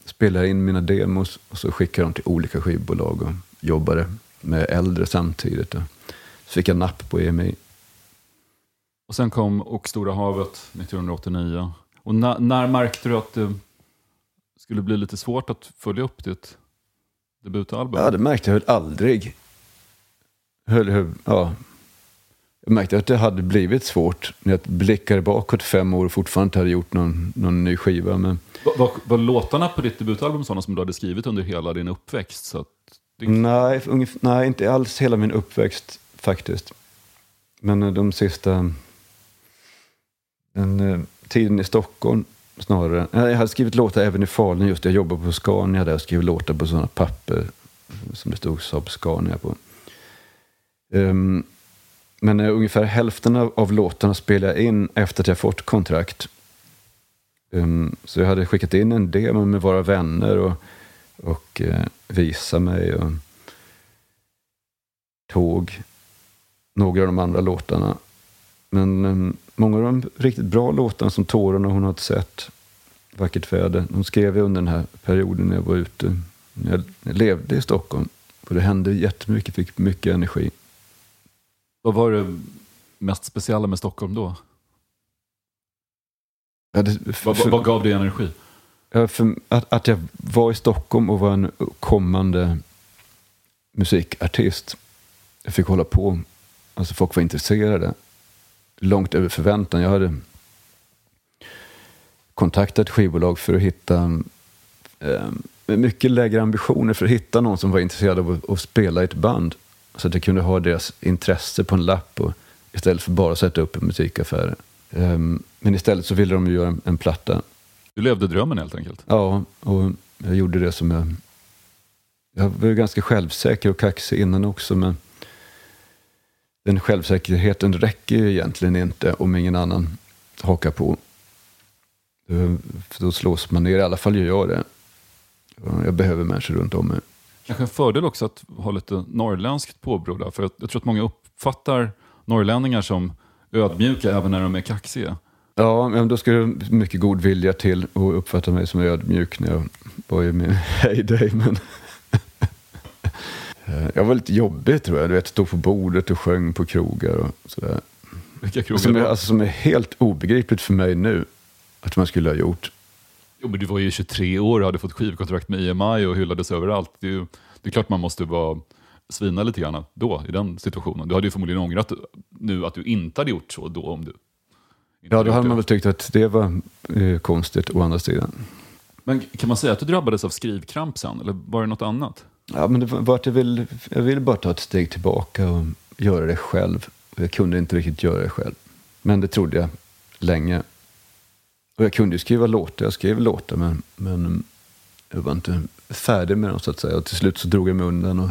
B: spelade jag in mina demos och så skickade jag dem till olika skivbolag och jobbade med äldre samtidigt. Och så fick jag napp på EMI.
A: Och sen kom Och Stora Havet 1989. Och när, när märkte du att du skulle bli lite svårt att följa upp ditt debutalbum?
B: Ja, det märkte jag väl aldrig. Höll, höll, ja. Jag märkte att det hade blivit svårt när jag blickade bakåt fem år och fortfarande inte hade gjort någon, någon ny skiva. Men
A: Var, var, var låtarna på ditt debutalbum sådana som du hade skrivit under hela din uppväxt? Så det,
B: nej, ungef- nej, inte alls hela min uppväxt faktiskt. Men eh, de sista... Den eh, tiden i Stockholm snarare. Jag hade skrivit låtar även i Falun. Just jag jobbade på Scania där och skrev låtar på sådana papper som det stod Saab Scania på. Um, men uh, ungefär hälften av, av låtarna spelade jag in efter att jag fått kontrakt. Um, så jag hade skickat in en demo med Våra vänner och, och uh, Visa mig och Tåg. Några av de andra låtarna. Men um, många av de riktigt bra låtarna som Tårarna hon har sett, Vackert väder, de skrev jag under den här perioden när jag var ute, när jag, levde i Stockholm. Och det hände jättemycket, fick mycket energi.
A: vad var det mest speciella med Stockholm då?
B: Ja, det, för,
A: Vad, vad, gav dig energi?
B: Ja, för att, att jag var i Stockholm och var en kommande musikartist. Jag fick hålla på. Alltså folk var intresserade. Långt över förväntan. Jag hade kontaktat skivbolag för att hitta eh, med mycket lägre ambitioner för att hitta någon som var intresserad av att, att spela i ett band. Så att jag kunde ha deras intresse på en lapp och, istället för bara att sätta upp en musikaffär. Eh, men istället så ville de ju göra en, en platta.
A: Du levde drömmen helt enkelt.
B: Ja, och jag gjorde det som jag... Jag var ganska självsäker och kaxig innan också, men den självsäkerheten räcker ju egentligen inte om ingen annan hakar på. För Då slås man ner, i alla fall gör jag det. Jag behöver människor runt om mig.
A: Kanske en fördel också att ha lite norrländskt påbrå där. För jag, jag tror att många uppfattar norrlänningar som ödmjuka även när de är kaxiga.
B: Ja, men då ska det mycket god vilja till och uppfatta mig som ödmjuk när jag var i min heyday. Men jag var lite jobbig tror jag. Du vet, stod på bordet och sjöng på krogar och sådär.
A: Vilka krogar
B: Som är, alltså, som är helt obegripligt för mig nu att man skulle ha gjort.
A: Jo, men du var ju 23 år och hade fått skivkontrakt med EMI och hyllades överallt. Det är, ju, det är klart man måste vara svina lite grann då, i den situationen. Du hade ju förmodligen ångrat nu att du inte hade gjort så då om du...
B: Ja, då hade
A: det.
B: man väl tyckt att det var eh, konstigt å andra sidan.
A: Men kan man säga att du drabbades av skrivkramp sen, eller var det något annat?
B: Ja, men det var att jag ville jag vill bara ta ett steg tillbaka och göra det själv. Jag kunde inte riktigt göra det själv. Men det trodde jag länge. Och jag kunde ju skriva låtar, jag skrev låtar men, men Jag var inte färdig med dem så att säga. Och till slut så drog jag mig undan. Och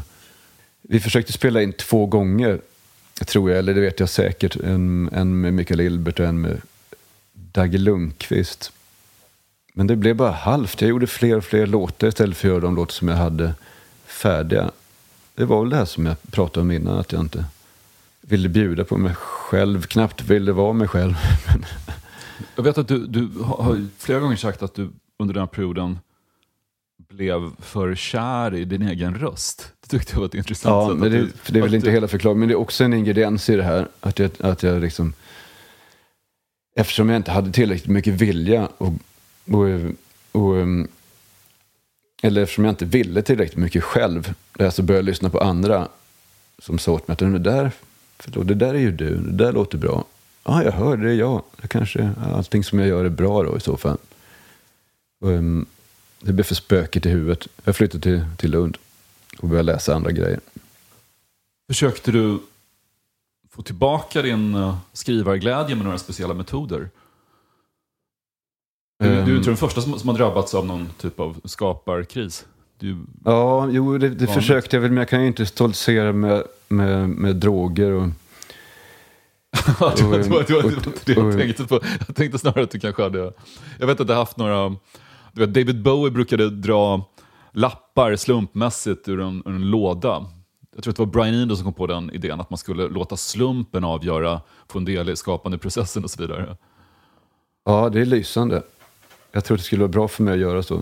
B: vi försökte spela in två gånger, tror jag, eller det vet jag säkert. En, en med Mikael Ilbert och en med Dagge Lundqvist. Men det blev bara halvt. Jag gjorde fler och fler låtar istället för att göra de låtar som jag hade färdiga. Det var väl det här som jag pratade om innan, att jag inte ville bjuda på mig själv, knappt ville vara mig själv.
A: Jag vet att du, du har flera gånger sagt att du under den här perioden blev för kär i din egen röst. Det tyckte jag var ett intressant
B: Ja,
A: sätt.
B: men det, för det är väl inte
A: du-
B: hela förklaringen, men det är också en ingrediens i det här. Att jag, att jag liksom, eftersom jag inte hade tillräckligt mycket vilja och, och, och um, eller eftersom jag inte ville tillräckligt mycket själv, där jag så började jag lyssna på andra som sa åt mig att det där, förlåt, det där är ju du, det där låter bra. Ja, jag hör det, är jag. Det kanske, allting som jag gör är bra då i så fall. Och, um, det blev för spökigt i huvudet. Jag flyttade till, till Lund och började läsa andra grejer.
A: Försökte du få tillbaka din eh, skrivarglädje med några speciella metoder? Du, du är
B: Ehm.
A: den första som, som har drabbats av någon typ av skaparkris. Du,
B: Ja, jo, det, det försökte jag väl, men jag kan ju inte stoltsera med, med, med droger och...
A: det var, inte det jag tänkte på. Jag tänkte snarare att du kanske hade... Jag vet att du har haft några... Du vet, David Bowie brukade dra lappar slumpmässigt ur en, ur en låda. Jag tror att det var Brian Eno som kom på den idén, att man skulle låta slumpen avgöra, få en del i skapande processen och så vidare.
B: Ja, det är lysande. Jag tror det skulle vara bra för mig att göra så.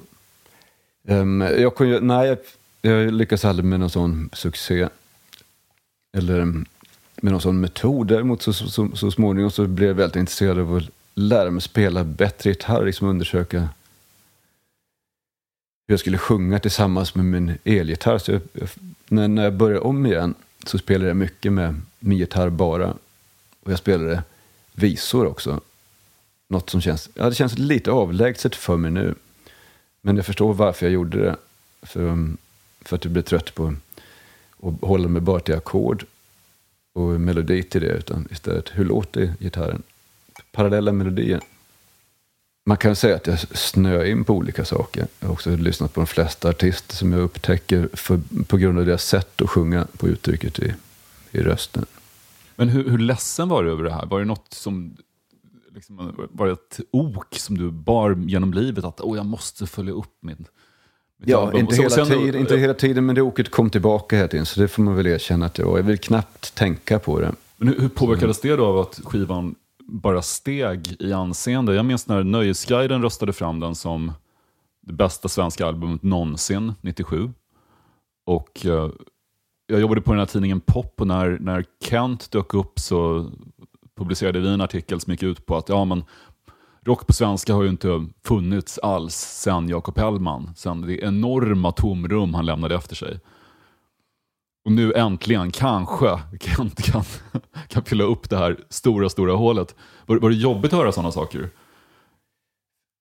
B: Um, jag, kunde, nej, jag, jag lyckas aldrig med någon sån succé. Eller ehm, med någon sån metod. Däremot så, så, så, så småningom så blev jag väldigt intresserad av att lära mig spela bättre gitarr. Liksom undersöka hur jag skulle sjunga tillsammans med min elgitarr. Så jag, jag, när, när jag började om igen så spelade jag mycket med min gitarr bara. Och jag spelade visor också. Något som känns, ja, det känns lite avlägset för mig nu. Men jag förstår varför jag gjorde det. För, um, för att jag blev trött på att hålla mig bara till ackord och melodi till det. Utan istället, hur låter gitarren? Parallella melodier. Man kan säga att jag snöar in på olika saker. Jag har också lyssnat på de flesta artister som jag upptäcker för, på grund av deras sätt att sjunga på uttrycket i, i rösten.
A: Men hur, hur ledsen var du över det här? Var det något som... Liksom, var det ett ok som du bar genom livet? Att oh, jag måste följa upp min... mitt
B: Ja,
A: album?
B: inte
A: så-
B: hela,
A: sen-
B: tiden, inte hela tiden, men det åket kom tillbaka hela tiden. Så det får man väl erkänna att jag var. Jag vill knappt tänka på det.
A: Men hur, hur påverkades det då av att skivan bara steg i anseende? Jag minns när Nöjesguiden röstade fram den som det bästa svenska albumet någonsin, 97. Och eh, jag jobbade på den här tidningen Pop och när, när Kent dök upp så publicerade vi en artikel som gick ut på att ja, men rock på svenska har ju inte funnits alls sen Jakob Hellman, sen det enorma tomrum han lämnade efter sig. Och nu äntligen, kanske, Kent kan, kan fylla upp det här stora, stora hålet. Var, var det jobbigt att höra sådana saker?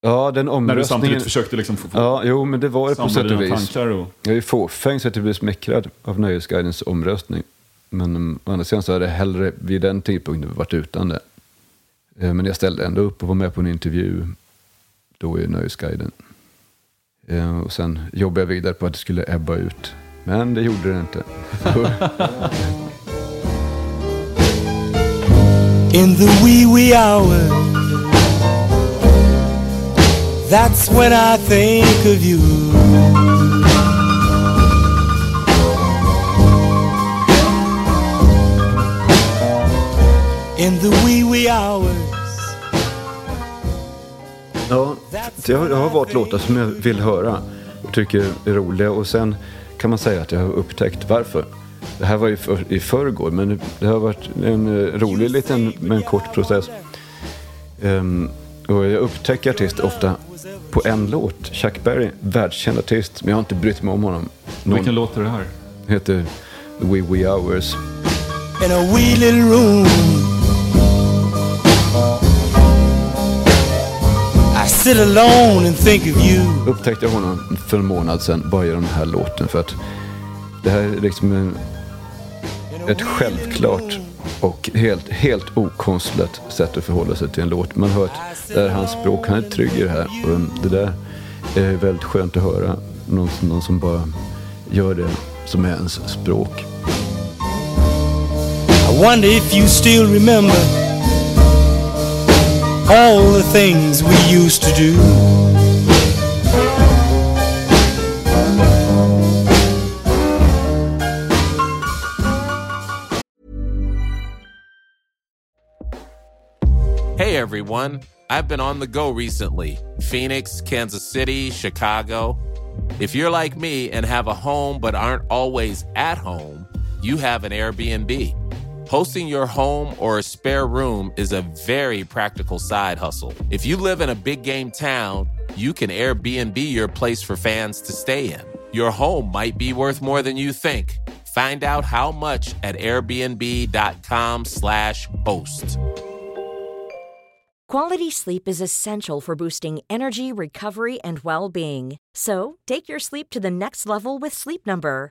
B: Ja, den
A: När du
B: omröstningen...
A: samtidigt försökte liksom få, få
B: Ja, jo, men det var det på sätt och vis.
A: och...
B: Jag är fåfäng så att jag blev smickrad av Nöjesguidens omröstning. Men å andra sidan så hade jag hellre vid den typ, tidpunkten varit utan det. Eh, men jag ställde ändå upp och var med på en intervju då i Nöjesguiden. Eh, och sen jobbade jag vidare på att det skulle ebba ut. Men det gjorde det inte.
C: in the wee wee hours. That's when I think of you. In the wee wee hours.
B: Ja, det har, det har varit låtar som jag vill höra och tycker är roliga. Och sen kan man säga att jag har upptäckt varför. Det här var ju för, i förrgår, men det har varit en eh, rolig liten, men kort process. Ehm, och jag upptäcker artister ofta på en låt. Chuck Berry, världskänd artist, men jag har inte brytt mig om honom. Någon
A: Vilken låt är det här?
B: heter The Wee Wee Hours.
C: in a wee little room. Sit alone and think of you.
B: upptäckte jag honom för en månad sedan bara genom den här låten. För att det här är liksom en, ett självklart och helt, helt okonstlat sätt att förhålla sig till en låt. Man hör att det är hans språk, han är trygg i det här. Och det där är väldigt skönt att höra. Någon, någon som bara gör det som är ens språk.
E: I wonder if you still remember all the things we used to do.
F: Hey everyone, I've been on the go recently Phoenix, Kansas City, Chicago. If you're like me and have a home but aren't always at home, you have an Airbnb. Hosting your home or a spare room is a very practical side hustle. If you live in a big game town, you can Airbnb your place for fans to stay in. Your home might be worth more than you think. Find out how much at airbnb.com/slash host.
G: Quality sleep is essential for boosting energy, recovery, and well being. So, take your sleep to the next level with Sleep Number.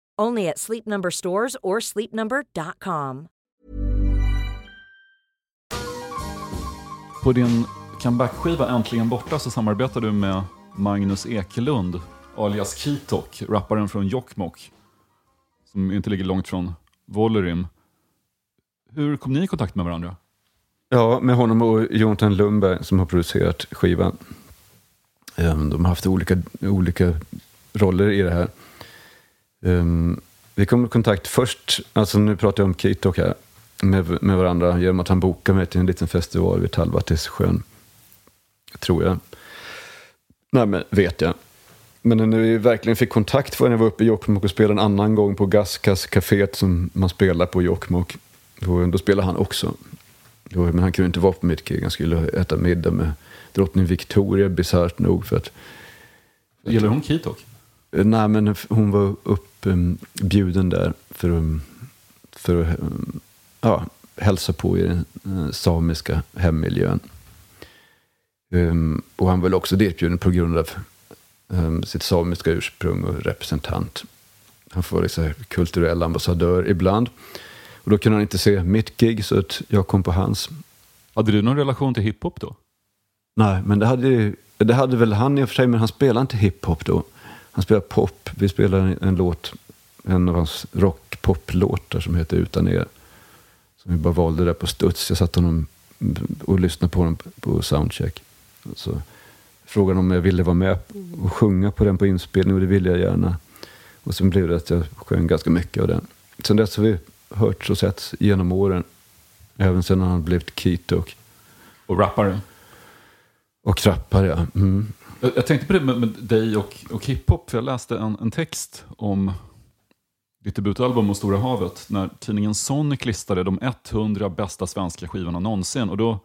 G: Only at Sleep Number stores or sleepnumber.com.
A: På din comeback-skiva Äntligen borta så samarbetar du med Magnus Ekelund, alias Kitok, rapparen från Jokkmokk, som inte ligger långt från Vollerim. Hur kom ni i kontakt med varandra?
B: Ja, med honom och Jonathan Lundberg som har producerat skivan. Ehm, De har haft olika, olika roller i det här. Um, Vi kom i kontakt först, alltså nu pratar jag om Kitok här, med, med varandra genom att han bokade mig till en liten festival vid Tallvattisjön. Tror jag. Nej, men vet jag. Men när vi verkligen fick kontakt var när jag var uppe i Jokkmokk och spelade en annan gång på Gaskas kaféet som man spelar på i Jokkmokk. Då, då spelade han också. Då, men han kunde inte vara på mitt gig. Han skulle äta middag med drottning Victoria, bisarrt nog. För att,
A: Gillar hon Kitok?
B: Nej, men hon var uppbjuden där för, att- för att um, ja, hälsa på i den eh, samiska hemmiljön. Um, och han var också ditbjuden på grund av sitt samiska ursprung och representant. Han får vara liksom kulturell ambassadör ibland. Och då kunde han inte se mitt gig så att jag kom på hans.
A: Hade du någon relation till hiphop då?
B: Nej, men det hade, det hade väl han i och för sig, men han spelade inte hiphop då. Han spelade pop. Vi spelade en, låt, en av hans rock-pop-låtar som heter Utan er. Som vi bara valde där på studs. Jag satt honom och lyssnade på honom på soundcheck. Så frågade om jag ville vara med och sjunga på den på inspelning och det ville jag gärna. Och sen blev det att jag sjöng ganska mycket av den. Sen dess har vi hört och sett genom åren. Även sen han blivit Kitok
A: Och rappare?
B: och trappar, ja. Mm.
A: Jag, jag tänkte på det med, med dig och, och hiphop, för jag läste en, en text om ditt debutalbum och Stora havet när tidningen Sonic listade de 100 bästa svenska skivorna någonsin. Och då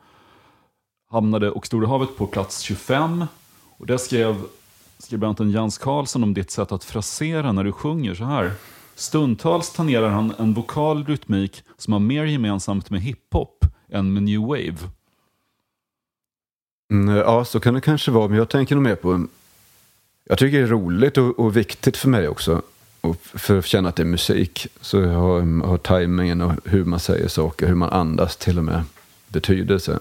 A: hamnade Och Stora havet på plats 25. Och där skrev skribenten Jens Karlsson om ditt sätt att frasera när du sjunger så här. Stundtals tangerar han en vokal rytmik som har mer gemensamt med hiphop än med new wave.
B: Mm, Ja, så kan det kanske vara, men jag tänker nog mer på... Jag tycker det är roligt och, och viktigt för mig också. För att känna att det är musik. Så jag har, har tajmingen och hur man säger saker, hur man andas till och med betydelse.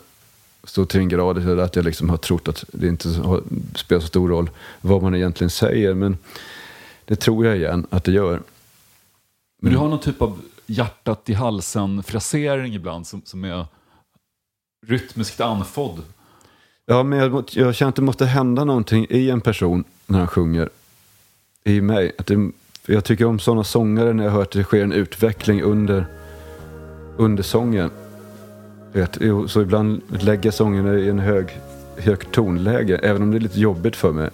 B: Så till en grad att jag liksom har trott att det inte har- spelar så stor roll vad man egentligen säger. Men det tror jag igen att det gör.
A: Men du har någon typ av hjärtat i halsen-frasering ibland som, som är rytmiskt anfodd.
B: Ja, men jag, jag känner att det måste hända någonting i en person när han sjunger. I mig. Att det, jag tycker om sådana sångare när jag hör att det sker en utveckling under, under sången. Vet, så ibland lägger jag sångerna i en hög, högt tonläge, även om det är lite jobbigt för mig.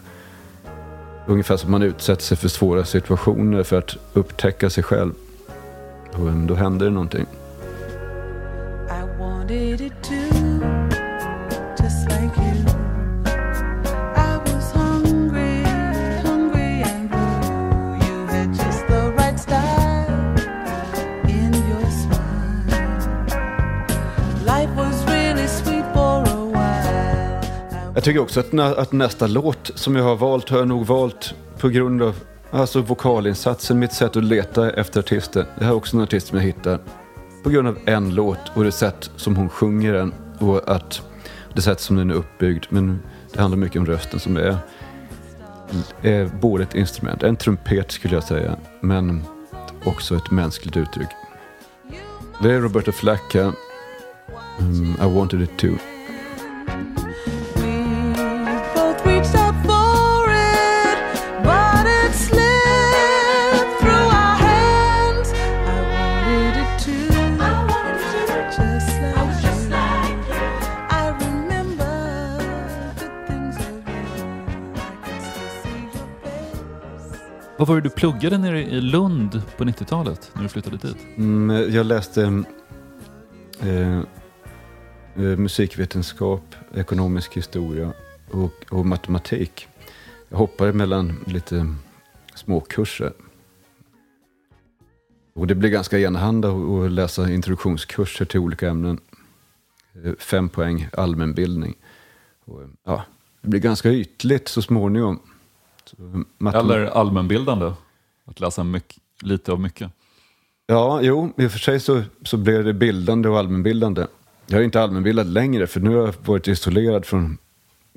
B: Ungefär som man utsätter sig för svåra situationer för att upptäcka sig själv. Och då händer det någonting.
H: I wanted it too,
B: Jag tycker också att, nä, att nästa låt som jag har valt har jag nog valt på grund av alltså vokalinsatsen, mitt sätt att leta efter artister. Det här är också en artist som jag hittar på grund av en låt och det sätt som hon sjunger den och att det sätt som den är uppbyggd. Men det handlar mycket om rösten som är, är både ett instrument, en trumpet skulle jag säga, men också ett mänskligt uttryck. Det är Roberta Flack här. Um, mm, I wanted it too.
A: Vad var det du pluggade nere i Lund på 90-talet när du flyttade dit?
B: Mm, jag läste eh, eh, musikvetenskap, ekonomisk historia och, och matematik. Jag hoppade mellan lite småkurser. Och det blev ganska enahanda att läsa introduktionskurser till olika ämnen. Eh, fem poäng allmänbildning. Och, ja, det blir ganska ytligt så småningom.
A: Eller allmänbildande? Att läsa mycket, lite av mycket?
B: Ja, jo, i och för sig så, så blev det bildande och allmänbildande. Jag är inte allmänbildad längre, för nu har jag varit isolerad från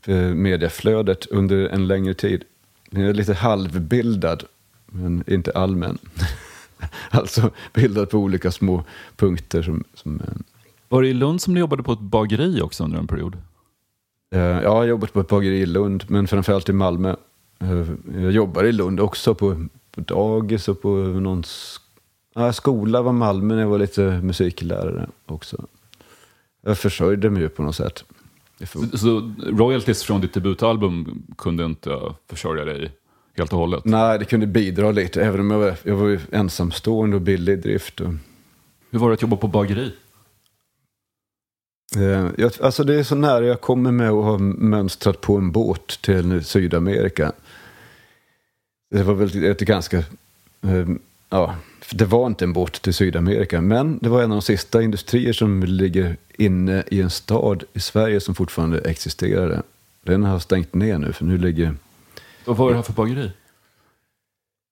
B: eh, mediaflödet under en längre tid. Jag är lite halvbildad, men inte allmän. alltså bildad på olika små punkter. Som, som,
A: Var det i Lund som du jobbade på ett bageri också under en period?
B: eh, ja, jag har jobbat på ett bageri i Lund, men framförallt i Malmö. Eh, jag jobbar i Lund också på, på dagis och på någon ja, skola var Malmö när jag var lite musiklärare också. Jag försörjde mig ju på något sätt.
A: Så, så royalties från ditt debutalbum kunde inte försörja dig helt och hållet?
B: Nej, det kunde bidra lite, även om jag var, jag var ensamstående och billig i drift. Och,
A: Hur var det att jobba på bageri?
B: eh, jag, alltså det är så nära jag kommer med att ha mönstrat på en båt till Sydamerika. Det var väl ett ganska, eh, ja, det var inte en båt till Sydamerika, men det var en av de sista industrier som ligger inne i en stad i Sverige som fortfarande existerade. Den har stängt ner nu, för nu ligger
A: Vad var det här för bageri?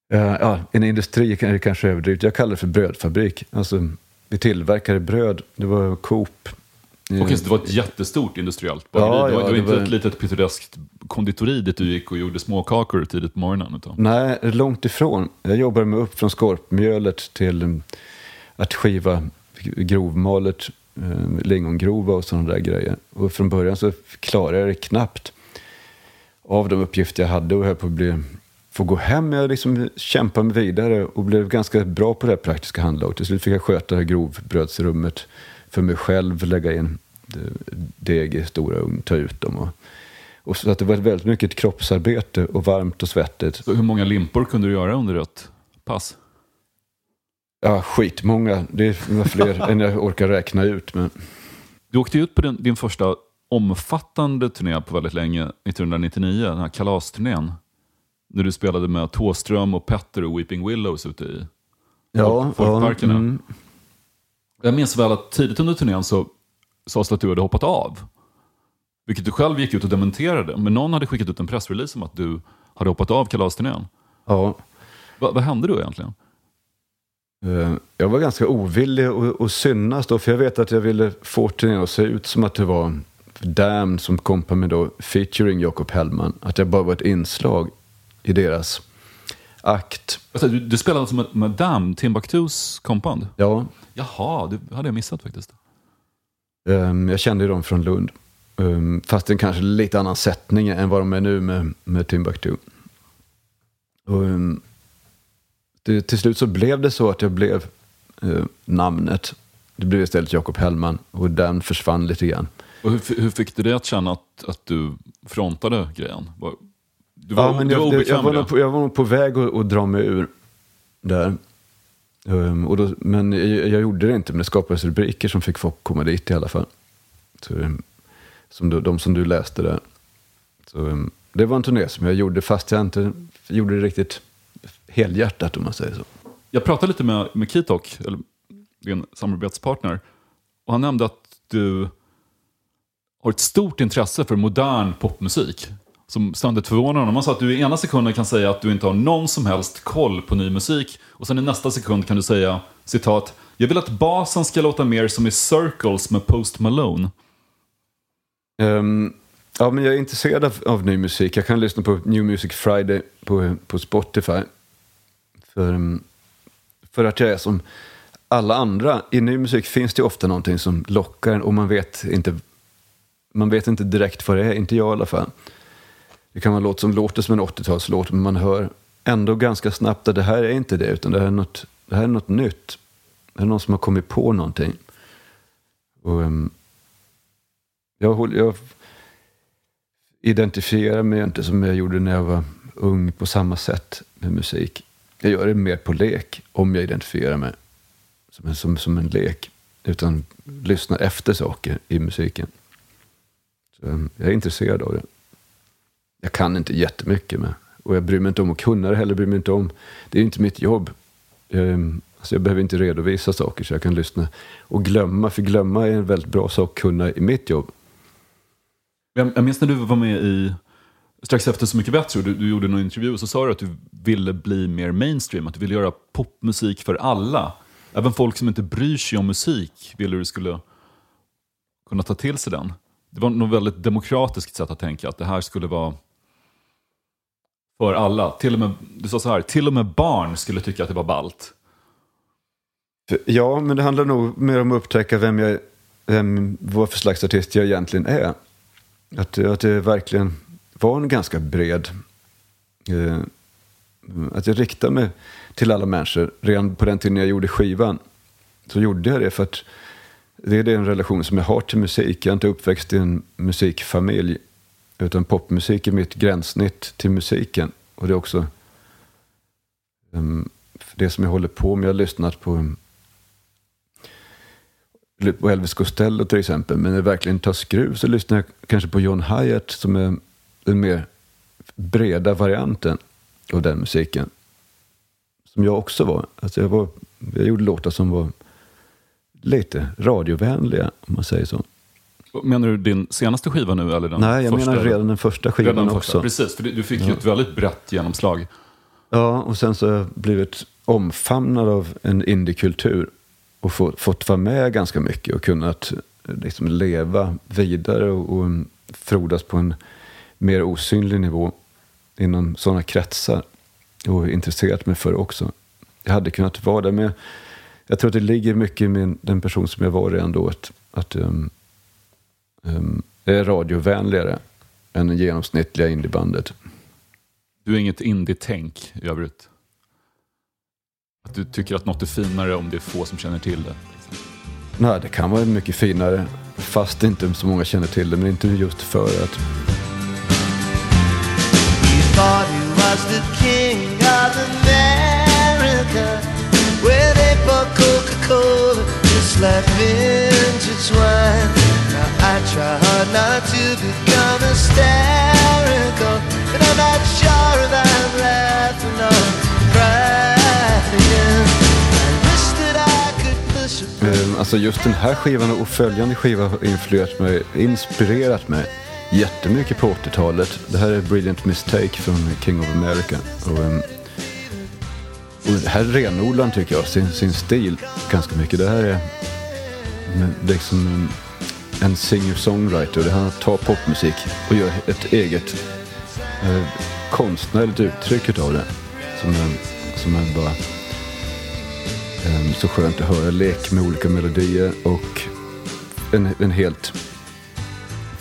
B: Ja, en industri är kanske överdrivet. Jag kallar det för brödfabrik. Alltså, vi tillverkade bröd. Det var Coop. Eh,
A: Okej, så det var ett jättestort industriellt bageri?
B: Ja,
A: det var,
B: ja,
A: det var inte
B: var-
A: ett litet pittoreskt konditori dit du gick och gjorde småkakor tidigt på morgonen? Utan.
B: Nej, långt ifrån. Jag jobbade mig upp från skorpmjölet till mm, att skiva grovmalet eh, lingongrova och sådana där grejer. Och från början så klarade jag det knappt av de uppgifter jag hade och höll på att bli, få gå hem. Jag liksom kämpade mig vidare och blev ganska bra på det här praktiska handlaget. Till slut fick jag sköta grovbrödsrummet för mig själv, lägga in deg i stora ugn, ta ut dem. Och, och så att det var väldigt mycket kroppsarbete och varmt och svettigt.
A: Så hur många limpor kunde du göra under ett pass?
B: Ja, skitmånga. Det var fler än jag orkar räkna ut. Men...
A: Du åkte ut på din, din första omfattande turné på väldigt länge, 1999, den här kalasturnén. När du spelade med Tåström och Petter och Weeping Willows ute i folk, folkparkerna.
B: mm.
A: Jag minns väl att tidigt under turnén så sades det att du hade hoppat av. Vilket du själv gick ut och dementerade. Men någon hade skickat ut en pressrelease om att du hade hoppat av kalasturnén.
B: ja.
A: Va, vad hände då egentligen?
B: Eh, Jag var ganska ovillig att, synas då, för jag vet att jag ville få turnén att se ut som att det var Damn som kom på mig då, featuring Jakob Hellman. Att jag bara var ett inslag i deras akt.
A: Alltså, du, du spelade alltså med, med Dam, Timbuktus kompband?
B: Ja,
A: Jaha, det hade jag missat faktiskt.
B: ehm, jag kände ju dem från Lund. Ehm, Fast en kanske lite annan sättning än vad de är nu med, med Timbuktu. Ehm, det, till slut så blev det så att jag blev eh, namnet. Det blev istället Jakob Hellman och den försvann lite grann.
A: Och hur, hur fick du det att känna att, att du frontade grejen? Var, du var,
B: Ja, men
A: du var
B: jag,
A: obekväm
B: jag, var nog på, jag var nog på väg att, att dra mig ur där. Um, och då, men jag, jag gjorde det inte, men det skapades rubriker som fick folk komma dit i alla fall. Så, ehm, som du, de som du läste där. Så, um, det var en turné som jag gjorde fast jag inte gjorde det riktigt helhjärtat om man säger så.
A: Jag pratade lite med, med Kitok, eller din samarbetspartner, och han nämnde att du har ett stort intresse för modern popmusik. Som ständigt förvånar honom. Han sa att du i ena sekunden kan säga att du inte har någon som helst koll på ny musik. Och sen i nästa sekund kan du säga, citat, jag vill att basen ska låta mer som i Circles med Post Malone.
B: Um, ja, men jag är intresserad av, av ny musik. Jag kan lyssna på New Music Friday på, på Spotify. För, ehm, för att jag är som alla andra. I ny musik finns det ofta någonting som lockar en och man vet inte, man vet inte direkt vad det är. Inte jag i alla fall. Det kan vara en låt som låter som en 80-talslåt men man hör ändå ganska snabbt att det här är inte det utan det här är något, det här är något nytt. Det är någon som har kommit på någonting. Och, um, jag, håller- jag identifierar mig inte som jag gjorde när jag var ung på samma sätt med musik. Jag gör det mer på lek, om jag identifierar mig som en, som, som en lek. Utan lyssnar efter saker i musiken. Så, um, jag är intresserad av det. Jag kan inte jättemycket med. Och jag bryr mig inte om att kunna det heller. Bryr mig inte om. Det är inte mitt jobb. Ehm, alltså jag behöver inte redovisa saker så jag kan lyssna och glömma. För glömma är en väldigt bra sak att kunna i mitt jobb.
A: Jag, jag minns när du var med i, strax efter Så mycket bättre, du, du gjorde någon intervju och så sa du att du ville bli mer mainstream, att du ville göra popmusik för alla. Även folk som inte bryr sig om musik ville du skulle kunna ta till sig den. Det var något väldigt demokratiskt sätt att tänka, att det här skulle vara för alla. Till och med, du sa så här, till och med barn skulle tycka att det var ballt.
B: Ja, men det handlar nog mer om att upptäcka vem jag, vem, vad för slags artist jag egentligen är. Att, att det verkligen var en ganska bred... Eh, att jag riktar mig till alla människor. Redan på den tiden jag gjorde skivan så gjorde jag det för att det är den relation som jag har till musik. Jag är inte uppväxt i en musikfamilj utan popmusik är mitt gränssnitt till musiken. Och det är också um, det som jag håller på med. Jag har lyssnat på um, på Elvis Costello till exempel. Men när det verkligen tar skruv så lyssnar jag kanske på John Hyatt som är den mer breda varianten av den musiken. Som jag också var. Alltså jag, var jag gjorde låtar som var lite radiovänliga om man säger så.
A: Menar du din senaste skiva nu eller den
B: Nej, jag
A: första?
B: menar redan den första skivan
A: Redan den första.
B: också.
A: Precis, för du fick ju ett väldigt brett genomslag.
B: Ja, och sen så har jag blivit omfamnad av en indiekultur och få, fått vara med ganska mycket och kunnat liksom leva vidare och, och frodas på en mer osynlig nivå inom sådana kretsar och intresserat mig för också. Jag hade kunnat vara där med, jag tror att det ligger mycket i min, den person som jag var redan då, att, att um, är radiovänligare än det genomsnittliga indiebandet.
A: Du är inget indie-tänk i övrigt? Att du tycker att något är finare om det är få som känner till det?
B: Nej, det kan vara mycket finare fast inte så många känner till det, men inte just för att
C: He Now I try hard not to become hysterical, but I'm not sure if I'm laughing or crying.
B: Ehm, alltså just den här skivan och följande skiva har influerat mig, inspirerat mig jättemycket på 80-talet. Det här är Brilliant Mistake från King of America. Och, ehm, och det här renodlar tycker jag sin, sin stil ganska mycket. Det här är liksom ehm, en, singer-songwriter. Det han tar popmusik och gör ett eget eh, konstnärligt uttryck utav det. Som, är som är bara eh, Så skönt att höra lek med olika melodier och en, en helt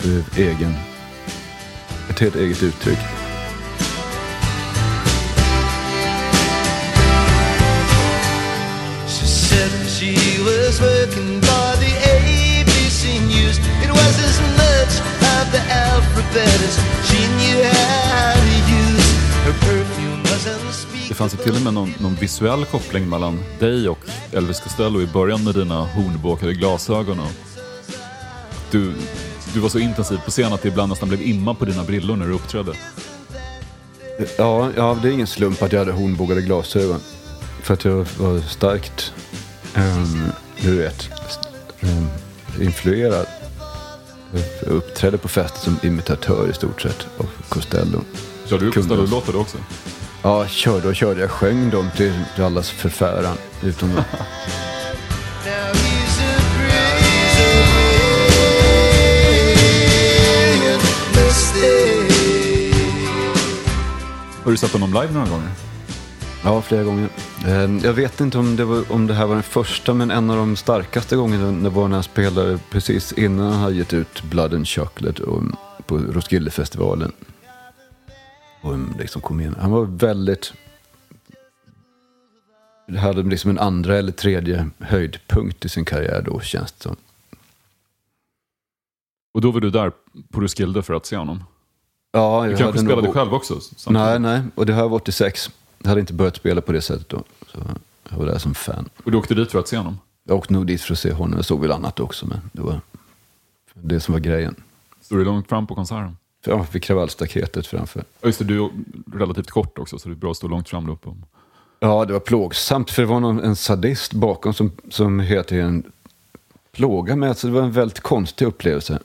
B: eh, egen, ett helt eget uttryck.
C: She
A: Det fanns ju till och med någon, någon visuell koppling mellan dig och Elvis Costello i början med dina hornbåkade glasögon. Och du, du var så intensiv på scen att det ibland nästan blev imma på dina brillor när du uppträdde.
B: Ja, ja, det är ingen slump att jag hade hornbågade glasögon. För att jag var starkt, um, du vet, um, influerad uppträdde på fest som imitatör i stort sett av Costello.
A: Körde du. Costello-låtar också?
B: Ja, körde och körde. Jag sjöng dem till, allas förfäran. Utom.
A: Har du sett honom live några gånger?
B: Ja, flera gånger. Eh, Jag vet inte om det, var, om det här var den första, men en av de starkaste gångerna var när han spelade precis innan han hade gett ut Blood and Chocolate och, på Roskildefestivalen. Och liksom kom in. Han var väldigt... Det hade liksom en andra eller tredje höjdpunkt i sin karriär då, känns det som.
A: Och då var du där på Roskilde för att se honom?
B: Ja,
A: Du
B: jag
A: kanske
B: hade
A: spelade
B: nog-
A: själv också? samtidigt?
B: Nej, nej. Och det här var 86. Jag hade inte börjat spela på det sättet då. Så jag var där som fan.
A: Och du åkte dit för att se honom?
B: Jag åkte nog dit för att se honom. Jag såg väl annat också, men det var det som var grejen.
A: Stod du långt fram på konserten?
B: Ja, vid kravallstaketet framför.
A: Ja, just det, du är relativt kort också, så det är bra att stå långt fram då. På.
B: Ja, det var plågsamt för det var någon, en sadist bakom som, som hela tiden plågade mig. Alltså, det var en väldigt konstig upplevelse.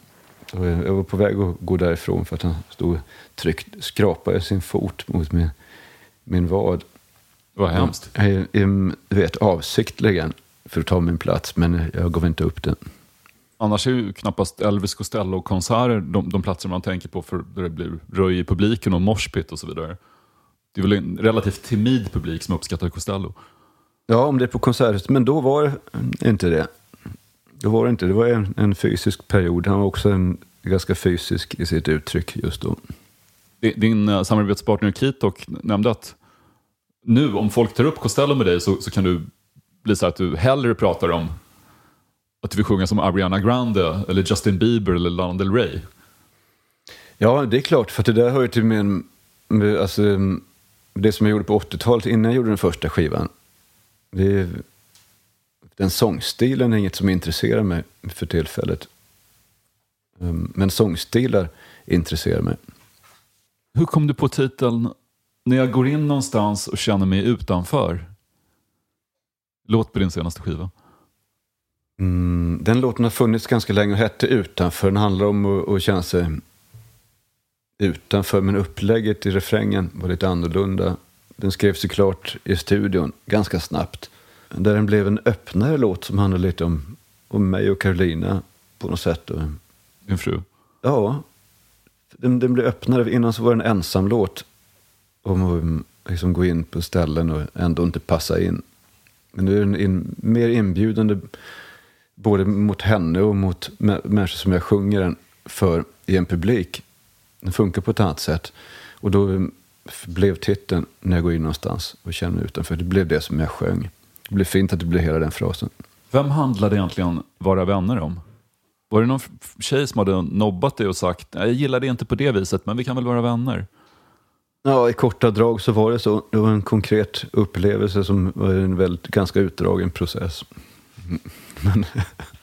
B: Jag jag var på väg att gå därifrån för att han stod tryckt, skrapade sin fot mot min, min vad.
A: Var hemskt.
B: Du vet, avsiktligen för att ta min plats, men jag gav inte upp den.
A: Annars är ju knappast Elvis Costello-konserter de, de platser man tänker på för där det blir röj i publiken och moshpit och så vidare. Det är väl en relativt timid publik som uppskattar Costello.
B: Ja, om det är på konserthuset, men då var det inte det. Då var det inte, det var en, en fysisk period. Han var också en, ganska fysisk i sitt uttryck just då.
A: Din- uh, samarbetspartner Kitok nämnde att nu om folk tar upp Costello med dig så, så kan du bli så att du hellre pratar om att du vill sjunga som Ariana Grande eller Justin Bieber eller Lana Del Rey.
B: Ja, det är klart, för det där hör ju till min... Alltså, det som jag gjorde på 80-talet innan jag gjorde den första skivan. Det är, den sångstilen är inget som intresserar mig för tillfället. Um, Men sångstilar intresserar mig.
A: Hur kom du på titeln När jag går in någonstans och känner mig utanför? Låt på din senaste skiva.
B: Mm, den låten har funnits ganska länge och hette Utanför. Den handlar om att, att känna sig utanför, men upplägget i refrängen var lite annorlunda. Den skrevs ju klart i studion ganska snabbt. Där den blev en öppnare låt som handlar lite om, om mig och Carolina på något sätt. Och,
A: Din fru.
B: ja, den, den blev öppnare. Innan så var det en ensam låt om att mm, liksom gå in på ställen och ändå inte passa in. Men nu är den in, mer inbjudande både mot henne och mot människor som jag sjunger den för i en publik. Den funkar på ett annat sätt. Och då mm, blev titeln När jag går in någonstans och känner mig utanför. Det blev det som jag sjöng. Det blev fint att det blev hela den frasen.
A: Vem handlade egentligen Vara vänner om? Var det någon tjej som hade nobbat dig och sagt jag gillar det inte på det viset, men vi kan väl vara vänner?
B: Ja, i korta drag så var det så. Det var en konkret upplevelse som var en väldigt ganska utdragen process. Men,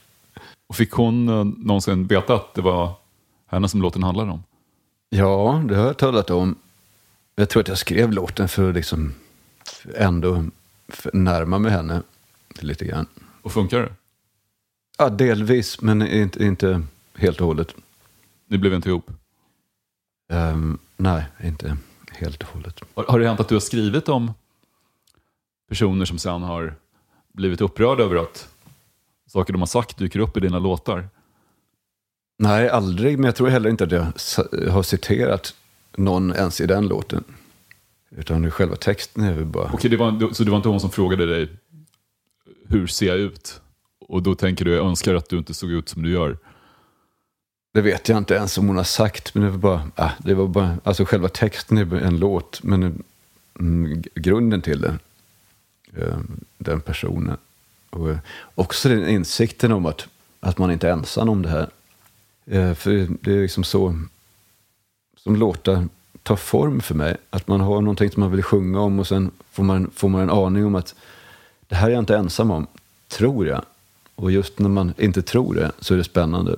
A: Och fick hon eh, någonsin veta att det var henne som låten handlade om?
B: ja, det har jag talat om. Jag tror att jag skrev låten för att liksom ändå närma mig henne lite grann.
A: Och funkar det?
B: Ja, delvis, men inte, inte helt och hållet.
A: Ni blev inte ihop?
B: Ehm, nej, inte helt och hållet.
A: Har, det hänt att du har skrivit om personer som sen har blivit upprörda över att saker de har sagt dyker upp i dina låtar?
B: Nej, aldrig, men jag tror heller inte att jag har citerat någon ens i den låten. Utan själva texten är väl bara...
A: Okej, det var, så det var inte hon som frågade dig hur ser jag ut? Och då tänker du, jag önskar att du inte såg ut som du gör.
B: Det vet jag inte ens om hon har sagt, men det var bara, ah, det var bara alltså själva texten är en låt, men mm, grunden till den, eh, den personen. Och eh, också den insikten om att, att man inte är ensam om det här. Eh, för det är liksom så som låtar tar form för mig. Att man har någonting som man vill sjunga om och sen får man, får man en aning om att det här är jag inte ensam om, tror jag. Och just när man inte tror det så är det spännande.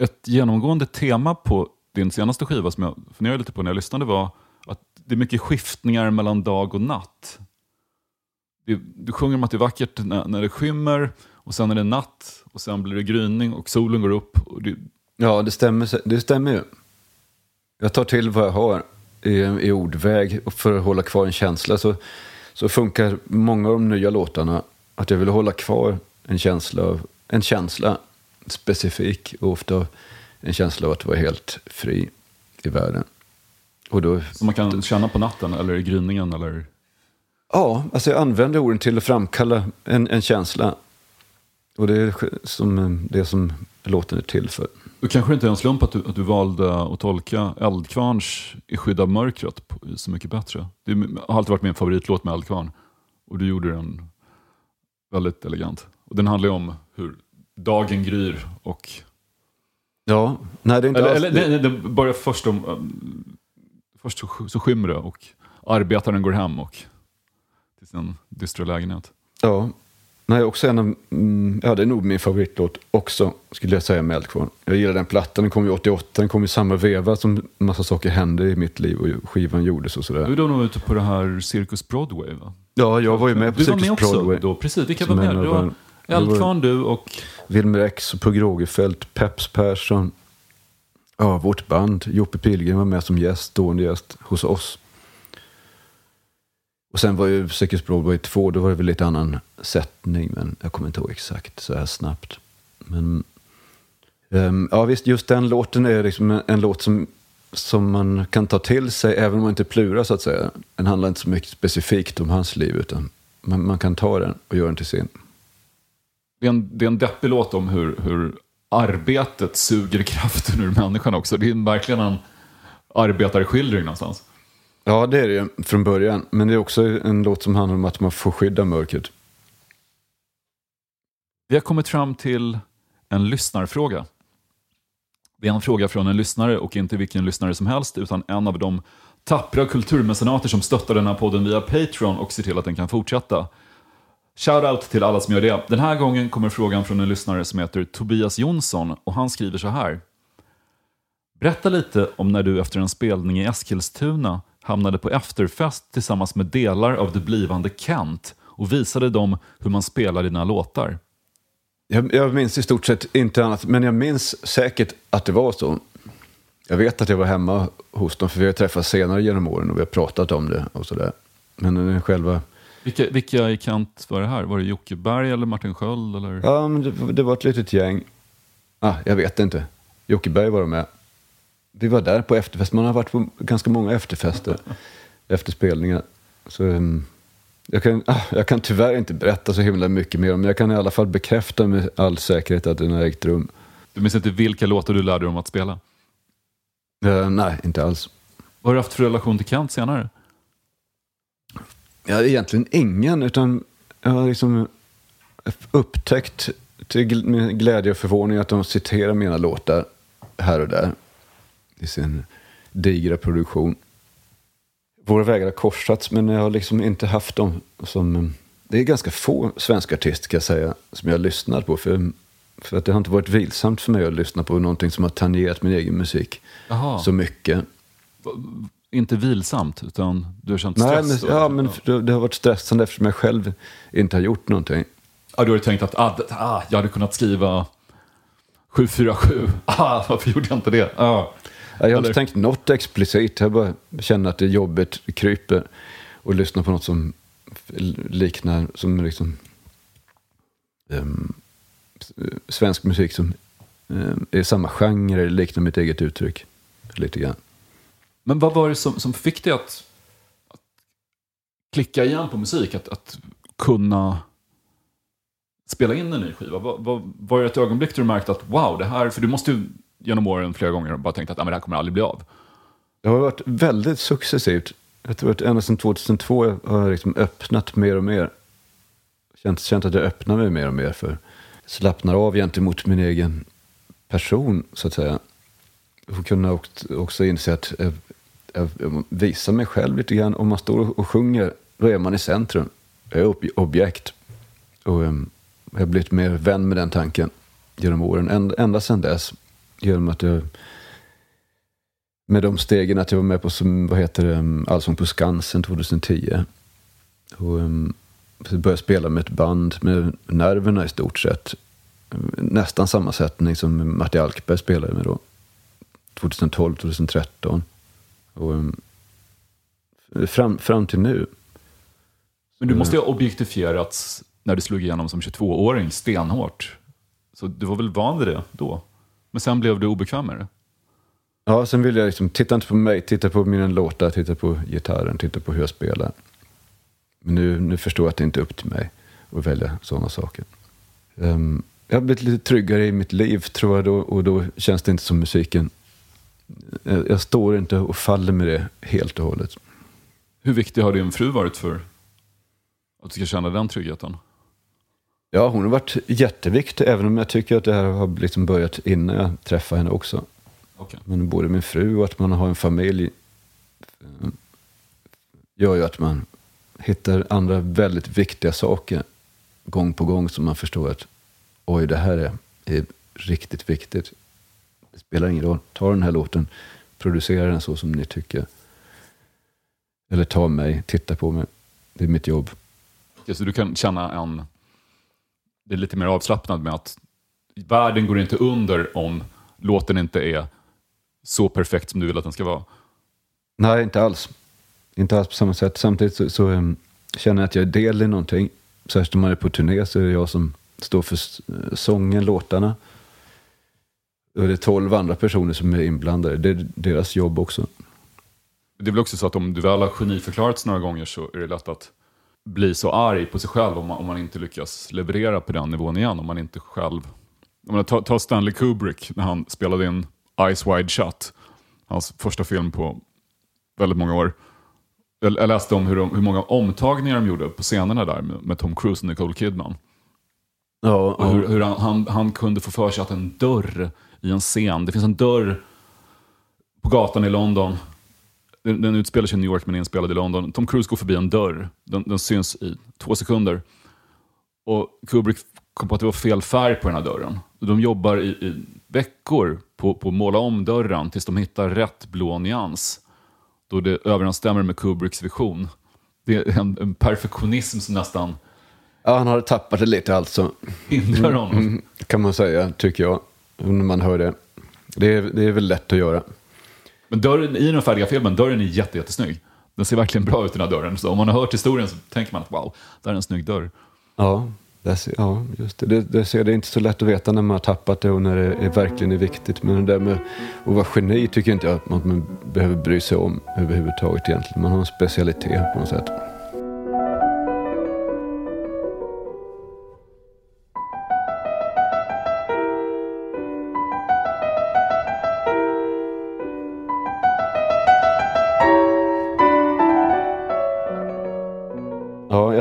A: Ett genomgående tema på din senaste skiva som jag funderade lite på när jag lyssnade var att det är mycket skiftningar mellan dag och natt. Du, du sjunger om att det är vackert när, när det skymmer och sen är det natt och sen blir det gryning och solen går upp. Och det,
B: Ja, det stämmer, det stämmer ju. Jag tar till vad jag har i, i ordväg och för att hålla kvar en känsla. Så, så funkar många av de nya låtarna att jag vill hålla kvar en känsla, av, en känsla specifik och ofta en känsla av att vara helt fri i världen. Och då,
A: Som man kan känna på natten eller i gryningen eller...
B: ja, alltså jag använder orden till att framkalla en, en känsla. Och det är som, det som låten är till för.
A: Det kanske inte är en slump att du, att du valde att tolka Eldkvarns I skydd av mörkret så mycket bättre. Det har alltid varit min favoritlåt med Eldkvarn. Och du gjorde den väldigt elegant. Och den handlar ju om hur dagen gryr och...
B: Ja, nej det är inte
A: Eller,
B: alls...
A: eller det, det börjar först om... um, Först så, sk- så skymmer det och arbetaren går hem och till sin dystra lägenhet.
B: Ja, nej, också en av, mm, ja, det är nog min favoritlåt också, skulle jag säga med Eldkvarn. Jag gillar den plattan, den kom ju 88, den kom i samma veva som massa saker hände i mitt liv och skivan gjordes och
A: Du
B: sådär.
A: är då nog ute på det här Cirkus Broadway va?
B: Ja, jag var ju med på
A: Du var
B: Cirkus
A: med också
B: Broadway.
A: då, precis. Vilka var med? var Eldkvarn, du och...
B: Wilmer X, Pugh Rogefeldt, Peps Persson. Ja, vårt band. Joppe Pilgrim var med som gäst, stående gäst hos oss. Och sen var ju Cirkus Broadway 2, då var det väl lite annan sättning, men jag kommer inte ihåg exakt så här snabbt. Men ehm, ja, visst, just den låten är liksom en, en låt som, som man kan ta till sig, även om man inte plurar så att säga. Den handlar inte så mycket specifikt om hans liv, utan man, man kan ta den och göra den till sin.
A: Det är en, det är en deppig låt om hur, hur arbetet suger kraften ur människan också. Det är verkligen en arbetarskildring någonstans.
B: Ja, det är det ju från början. Men det är också en låt som handlar om att man får skydda mörkret.
A: Vi har kommit fram till en lyssnarfråga. Det är en fråga från en lyssnare och inte vilken lyssnare som helst utan en av de tappra kulturmecenater som stöttar den här podden via Patreon och ser till att den kan fortsätta. Shoutout till alla som gör det. Den här gången kommer frågan från en lyssnare som heter Tobias Jonsson och han skriver så här. Berätta lite om när du efter en spelning i Eskilstuna hamnade på efterfest tillsammans med delar av det blivande Kent och visade dem hur man spelar dina låtar.
B: Jag, jag minns i stort sett inte annat, men jag minns säkert att det var så. Jag vet att jag var hemma hos dem, för vi har träffats senare genom åren och vi har pratat om det och sådär. Men själva...
A: Vilka, vilka i Kent var det här? Var det Jocke Berg eller Martin Sköld? Eller?
B: Ja, men det, det var ett litet gäng. Ah, jag vet inte. Jocke Berg var med. Vi var där på efterfest. Man har varit på ganska många efterfester efter spelningar. Så, um, jag, kan, ah, jag kan tyvärr inte berätta så himla mycket mer, men jag kan i alla fall bekräfta med all säkerhet att den har ägt rum.
A: Du minns inte vilka låtar du lärde dig om att spela?
B: Eh, nej, inte alls.
A: Vad har du haft för relation till Kent senare?
B: Jag har egentligen ingen, utan jag har liksom upptäckt till min glädje och förvåning att de citerar mina låtar här och där i sin digra produktion. Våra vägar har korsats, men jag har liksom inte haft dem som... Det är ganska få svenska artister, kan jag säga, som jag har lyssnat på. För, för att det har inte varit vilsamt för mig att lyssna på någonting som har tangerat min egen musik
A: Jaha.
B: så mycket.
A: Inte vilsamt, utan du har känt
B: Nej,
A: stress?
B: men, ja, men det, det har varit stressande eftersom jag själv inte har gjort någonting.
A: Ja, du har tänkt att ah, ah, jag hade kunnat skriva 747. Ah, varför gjorde jag inte det? Ah.
B: Ja, jag har
A: Eller-
B: inte tänkt något explicit. Jag bara känner att det är jobbigt, det kryper. Och lyssna på något som liknar, som liksom... s- svensk musik som um, är samma genre, eller liknar mitt eget uttryck. Lite grann.
A: Men vad var det som, som fick dig att, att klicka igen på musik? Att, att kunna spela in en ny skiva? Vad, vad, var det ett ögonblick där du märkte att wow, det här... För du måste ju genom åren flera gånger bara tänkt att ah, men det här kommer aldrig bli av.
B: Det har varit väldigt successivt. Jag tror att ända sedan 2002 har jag liksom öppnat mer och mer. Känt, känt att jag öppnar mig mer och mer för slappnar av gentemot min egen person, så att säga. Och kunna också, också inse att eh, jag, visar mig själv lite grann. Om man står och sjunger, då är man i centrum. Jag är ob objekt. Och um, jag har blivit mer vän med den tanken genom åren. Ända, ända sedan dess. Genom att jag med de stegen att jag var med på som, vad heter det, ehm, Allsång på Skansen 2010. Och um, började spela med ett band med nerverna i stort sett. nästan samma sättning som Matti Alkberg spelade med då. 2012, 2013. Och, um, fram, fram till nu.
A: Men du måste ju ha objektifierats när du slog igenom som 22-åring stenhårt. Så du var väl van vid det då? Men sen blev du obekväm med det?
B: Ja, sen vill jag liksom, titta inte på mig, titta på mina låtar, titta på gitarren, titta på hur jag spelar. Men nu, nu förstår jag att det inte är upp till mig att välja sådana saker. Ehm, jag har blivit lite tryggare i mitt liv tror jag då, och då känns det inte som musiken. Jag, står inte och faller med det helt och hållet.
A: Hur viktig har din fru varit för att du ska känna den tryggheten?
B: Ja, hon har varit jätteviktig, även om jag tycker att det här har liksom börjat innan jag träffade henne också.
A: Okej.
B: Men både min fru och att man har en familj eh, gör ju att man hittar andra väldigt viktiga saker gång på gång som man förstår att oj, det här är, är riktigt viktigt. Det spelar ingen roll. Ta den här låten, producera den så som ni tycker. Eller ta mig, titta på mig. Det är mitt jobb.
A: Okej, Så du kan känna en... Det är lite mer avslappnad med att världen går inte under om låten inte är så perfekt som du vill att den ska vara.
B: Nej, inte alls. Inte alls på samma sätt. Samtidigt så, så em, känner jag att jag är del i någonting. Särskilt om man är på turné så är det jag som står för sången, låtarna. Och det är tolv andra personer som är inblandade. Det är deras jobb också.
A: Det är väl också så att om du väl har geniförklarats några gånger så är det lätt att bli så arg på sig själv om man, om man inte lyckas leverera på den nivån igen. Om man inte själv... Jag menar, ta, ta Stanley Kubrick när han spelade in Eyes Wide Shut. Hans första film på väldigt många år. Jag, jag läste om hur, de, hur många omtagningar de gjorde på scenerna där med, med Tom Cruise och Nicole Kidman.
B: Ja,
A: Och hur, hur han, han, han kunde få för sig att en dörr i en scen, det finns en dörr på gatan i London. Den, den utspelar sig i New York men är inspelad i London. Tom Cruise går förbi en dörr. Den, den syns i två sekunder. Och Kubrick kom på att det var fel färg på den här dörren. De jobbar i, i veckor på, på att måla om dörren tills de hittar rätt blå nyans. Då det överensstämmer med Kubricks vision. Det är en, en perfektionism som nästan
B: ja, han hade tappat det lite alltså.
A: hindrar honom.
B: Mm, kan man säga, tycker jag. När man hör det. Det är, det är väl lätt att göra.
A: Men dörren i den färdiga filmen, dörren är jätte, jättesnygg. Den ser verkligen bra ut den här dörren. Så om man har hört historien så tänker man att wow, där är en snygg dörr.
B: Ja, det, ser- ja just det. Det, det, ser, det är inte så lätt att veta när man har tappat det och när det är, verkligen är viktigt. Men det där med att vara geni tycker inte jag att man, man behöver bry sig om överhuvudtaget egentligen. Man har en specialitet på något sätt.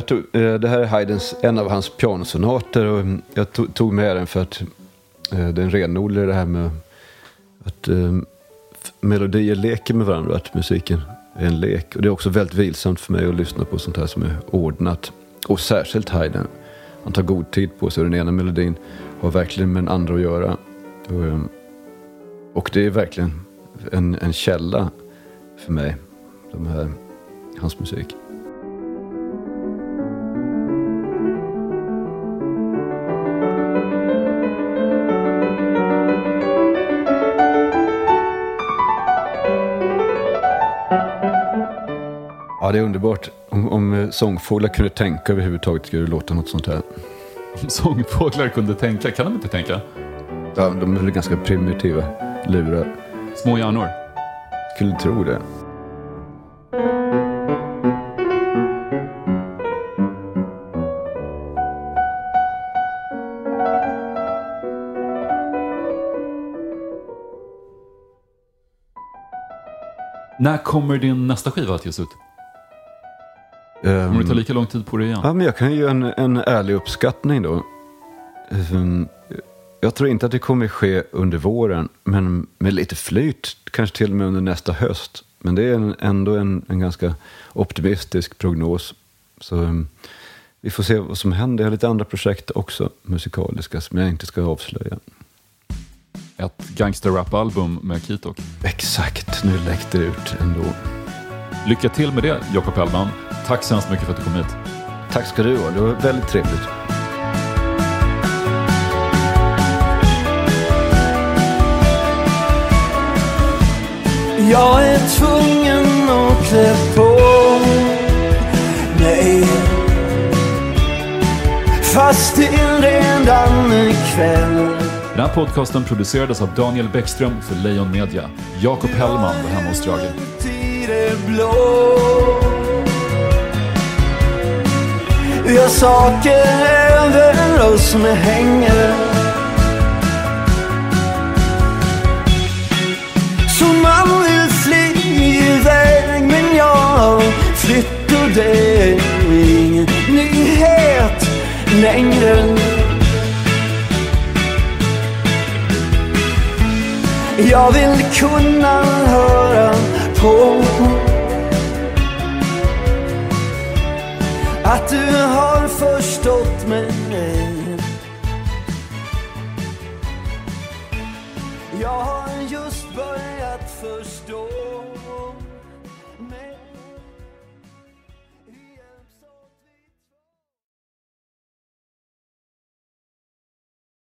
B: Tog, eh, det här är Haydns, en av hans pianosonater och mm, jag tog, tog med den för att eh, den renodlar det här med att eh, melodier leker med varandra, att musiken är en lek. Och det är också väldigt vilsamt för mig att lyssna på sånt här som är ordnat. Och särskilt Haydn. Han tar god tid på sig och den ena melodin har verkligen med den andra att göra. Och, och det är verkligen en, en källa för mig, de här, hans musik. Ja, det är underbart. Om, om eh, sångfåglar kunde tänka överhuvudtaget skulle det låta något sånt här.
A: Om sångfåglar kunde tänka, kan de inte tänka?
B: Ja, de är väl ganska primitiva lurar.
A: Små hjärnor.
B: Skulle tro det.
A: När kommer din nästa skiva att ges ut? Kommer det ta lika lång tid på det igen?
B: Ja, men jag kan ge en, en ärlig uppskattning då. Ehm, Jag tror inte att det kommer ske under våren, men med lite flyt, kanske till och med under nästa höst. Men det är en, ändå en, en ganska optimistisk prognos. Så ehm, vi får se vad som händer. Jag har lite andra projekt också, musikaliska, som jag inte ska avslöja.
A: Ett gangsterrap-album med Kitok.
B: Exakt, nu läckte det ut ändå.
A: Lycka till med det, Jakob Hellman. Tack så hemskt mycket för att du kom hit.
B: Tack ska du ha. Det var väldigt trevligt.
C: Jag är tvungen att klä på mig Fast det redan är
A: Den här podcasten producerades av Daniel Bäckström för Lejon Media. Jakob Hellman var hemma hos Drage.
C: Det blå. Vi har saker över oss som hänger. Så man vill fly iväg Men jag flyttar det är ingen nyhet längre. Jag vill kunna höra på. Att du har förstått mig.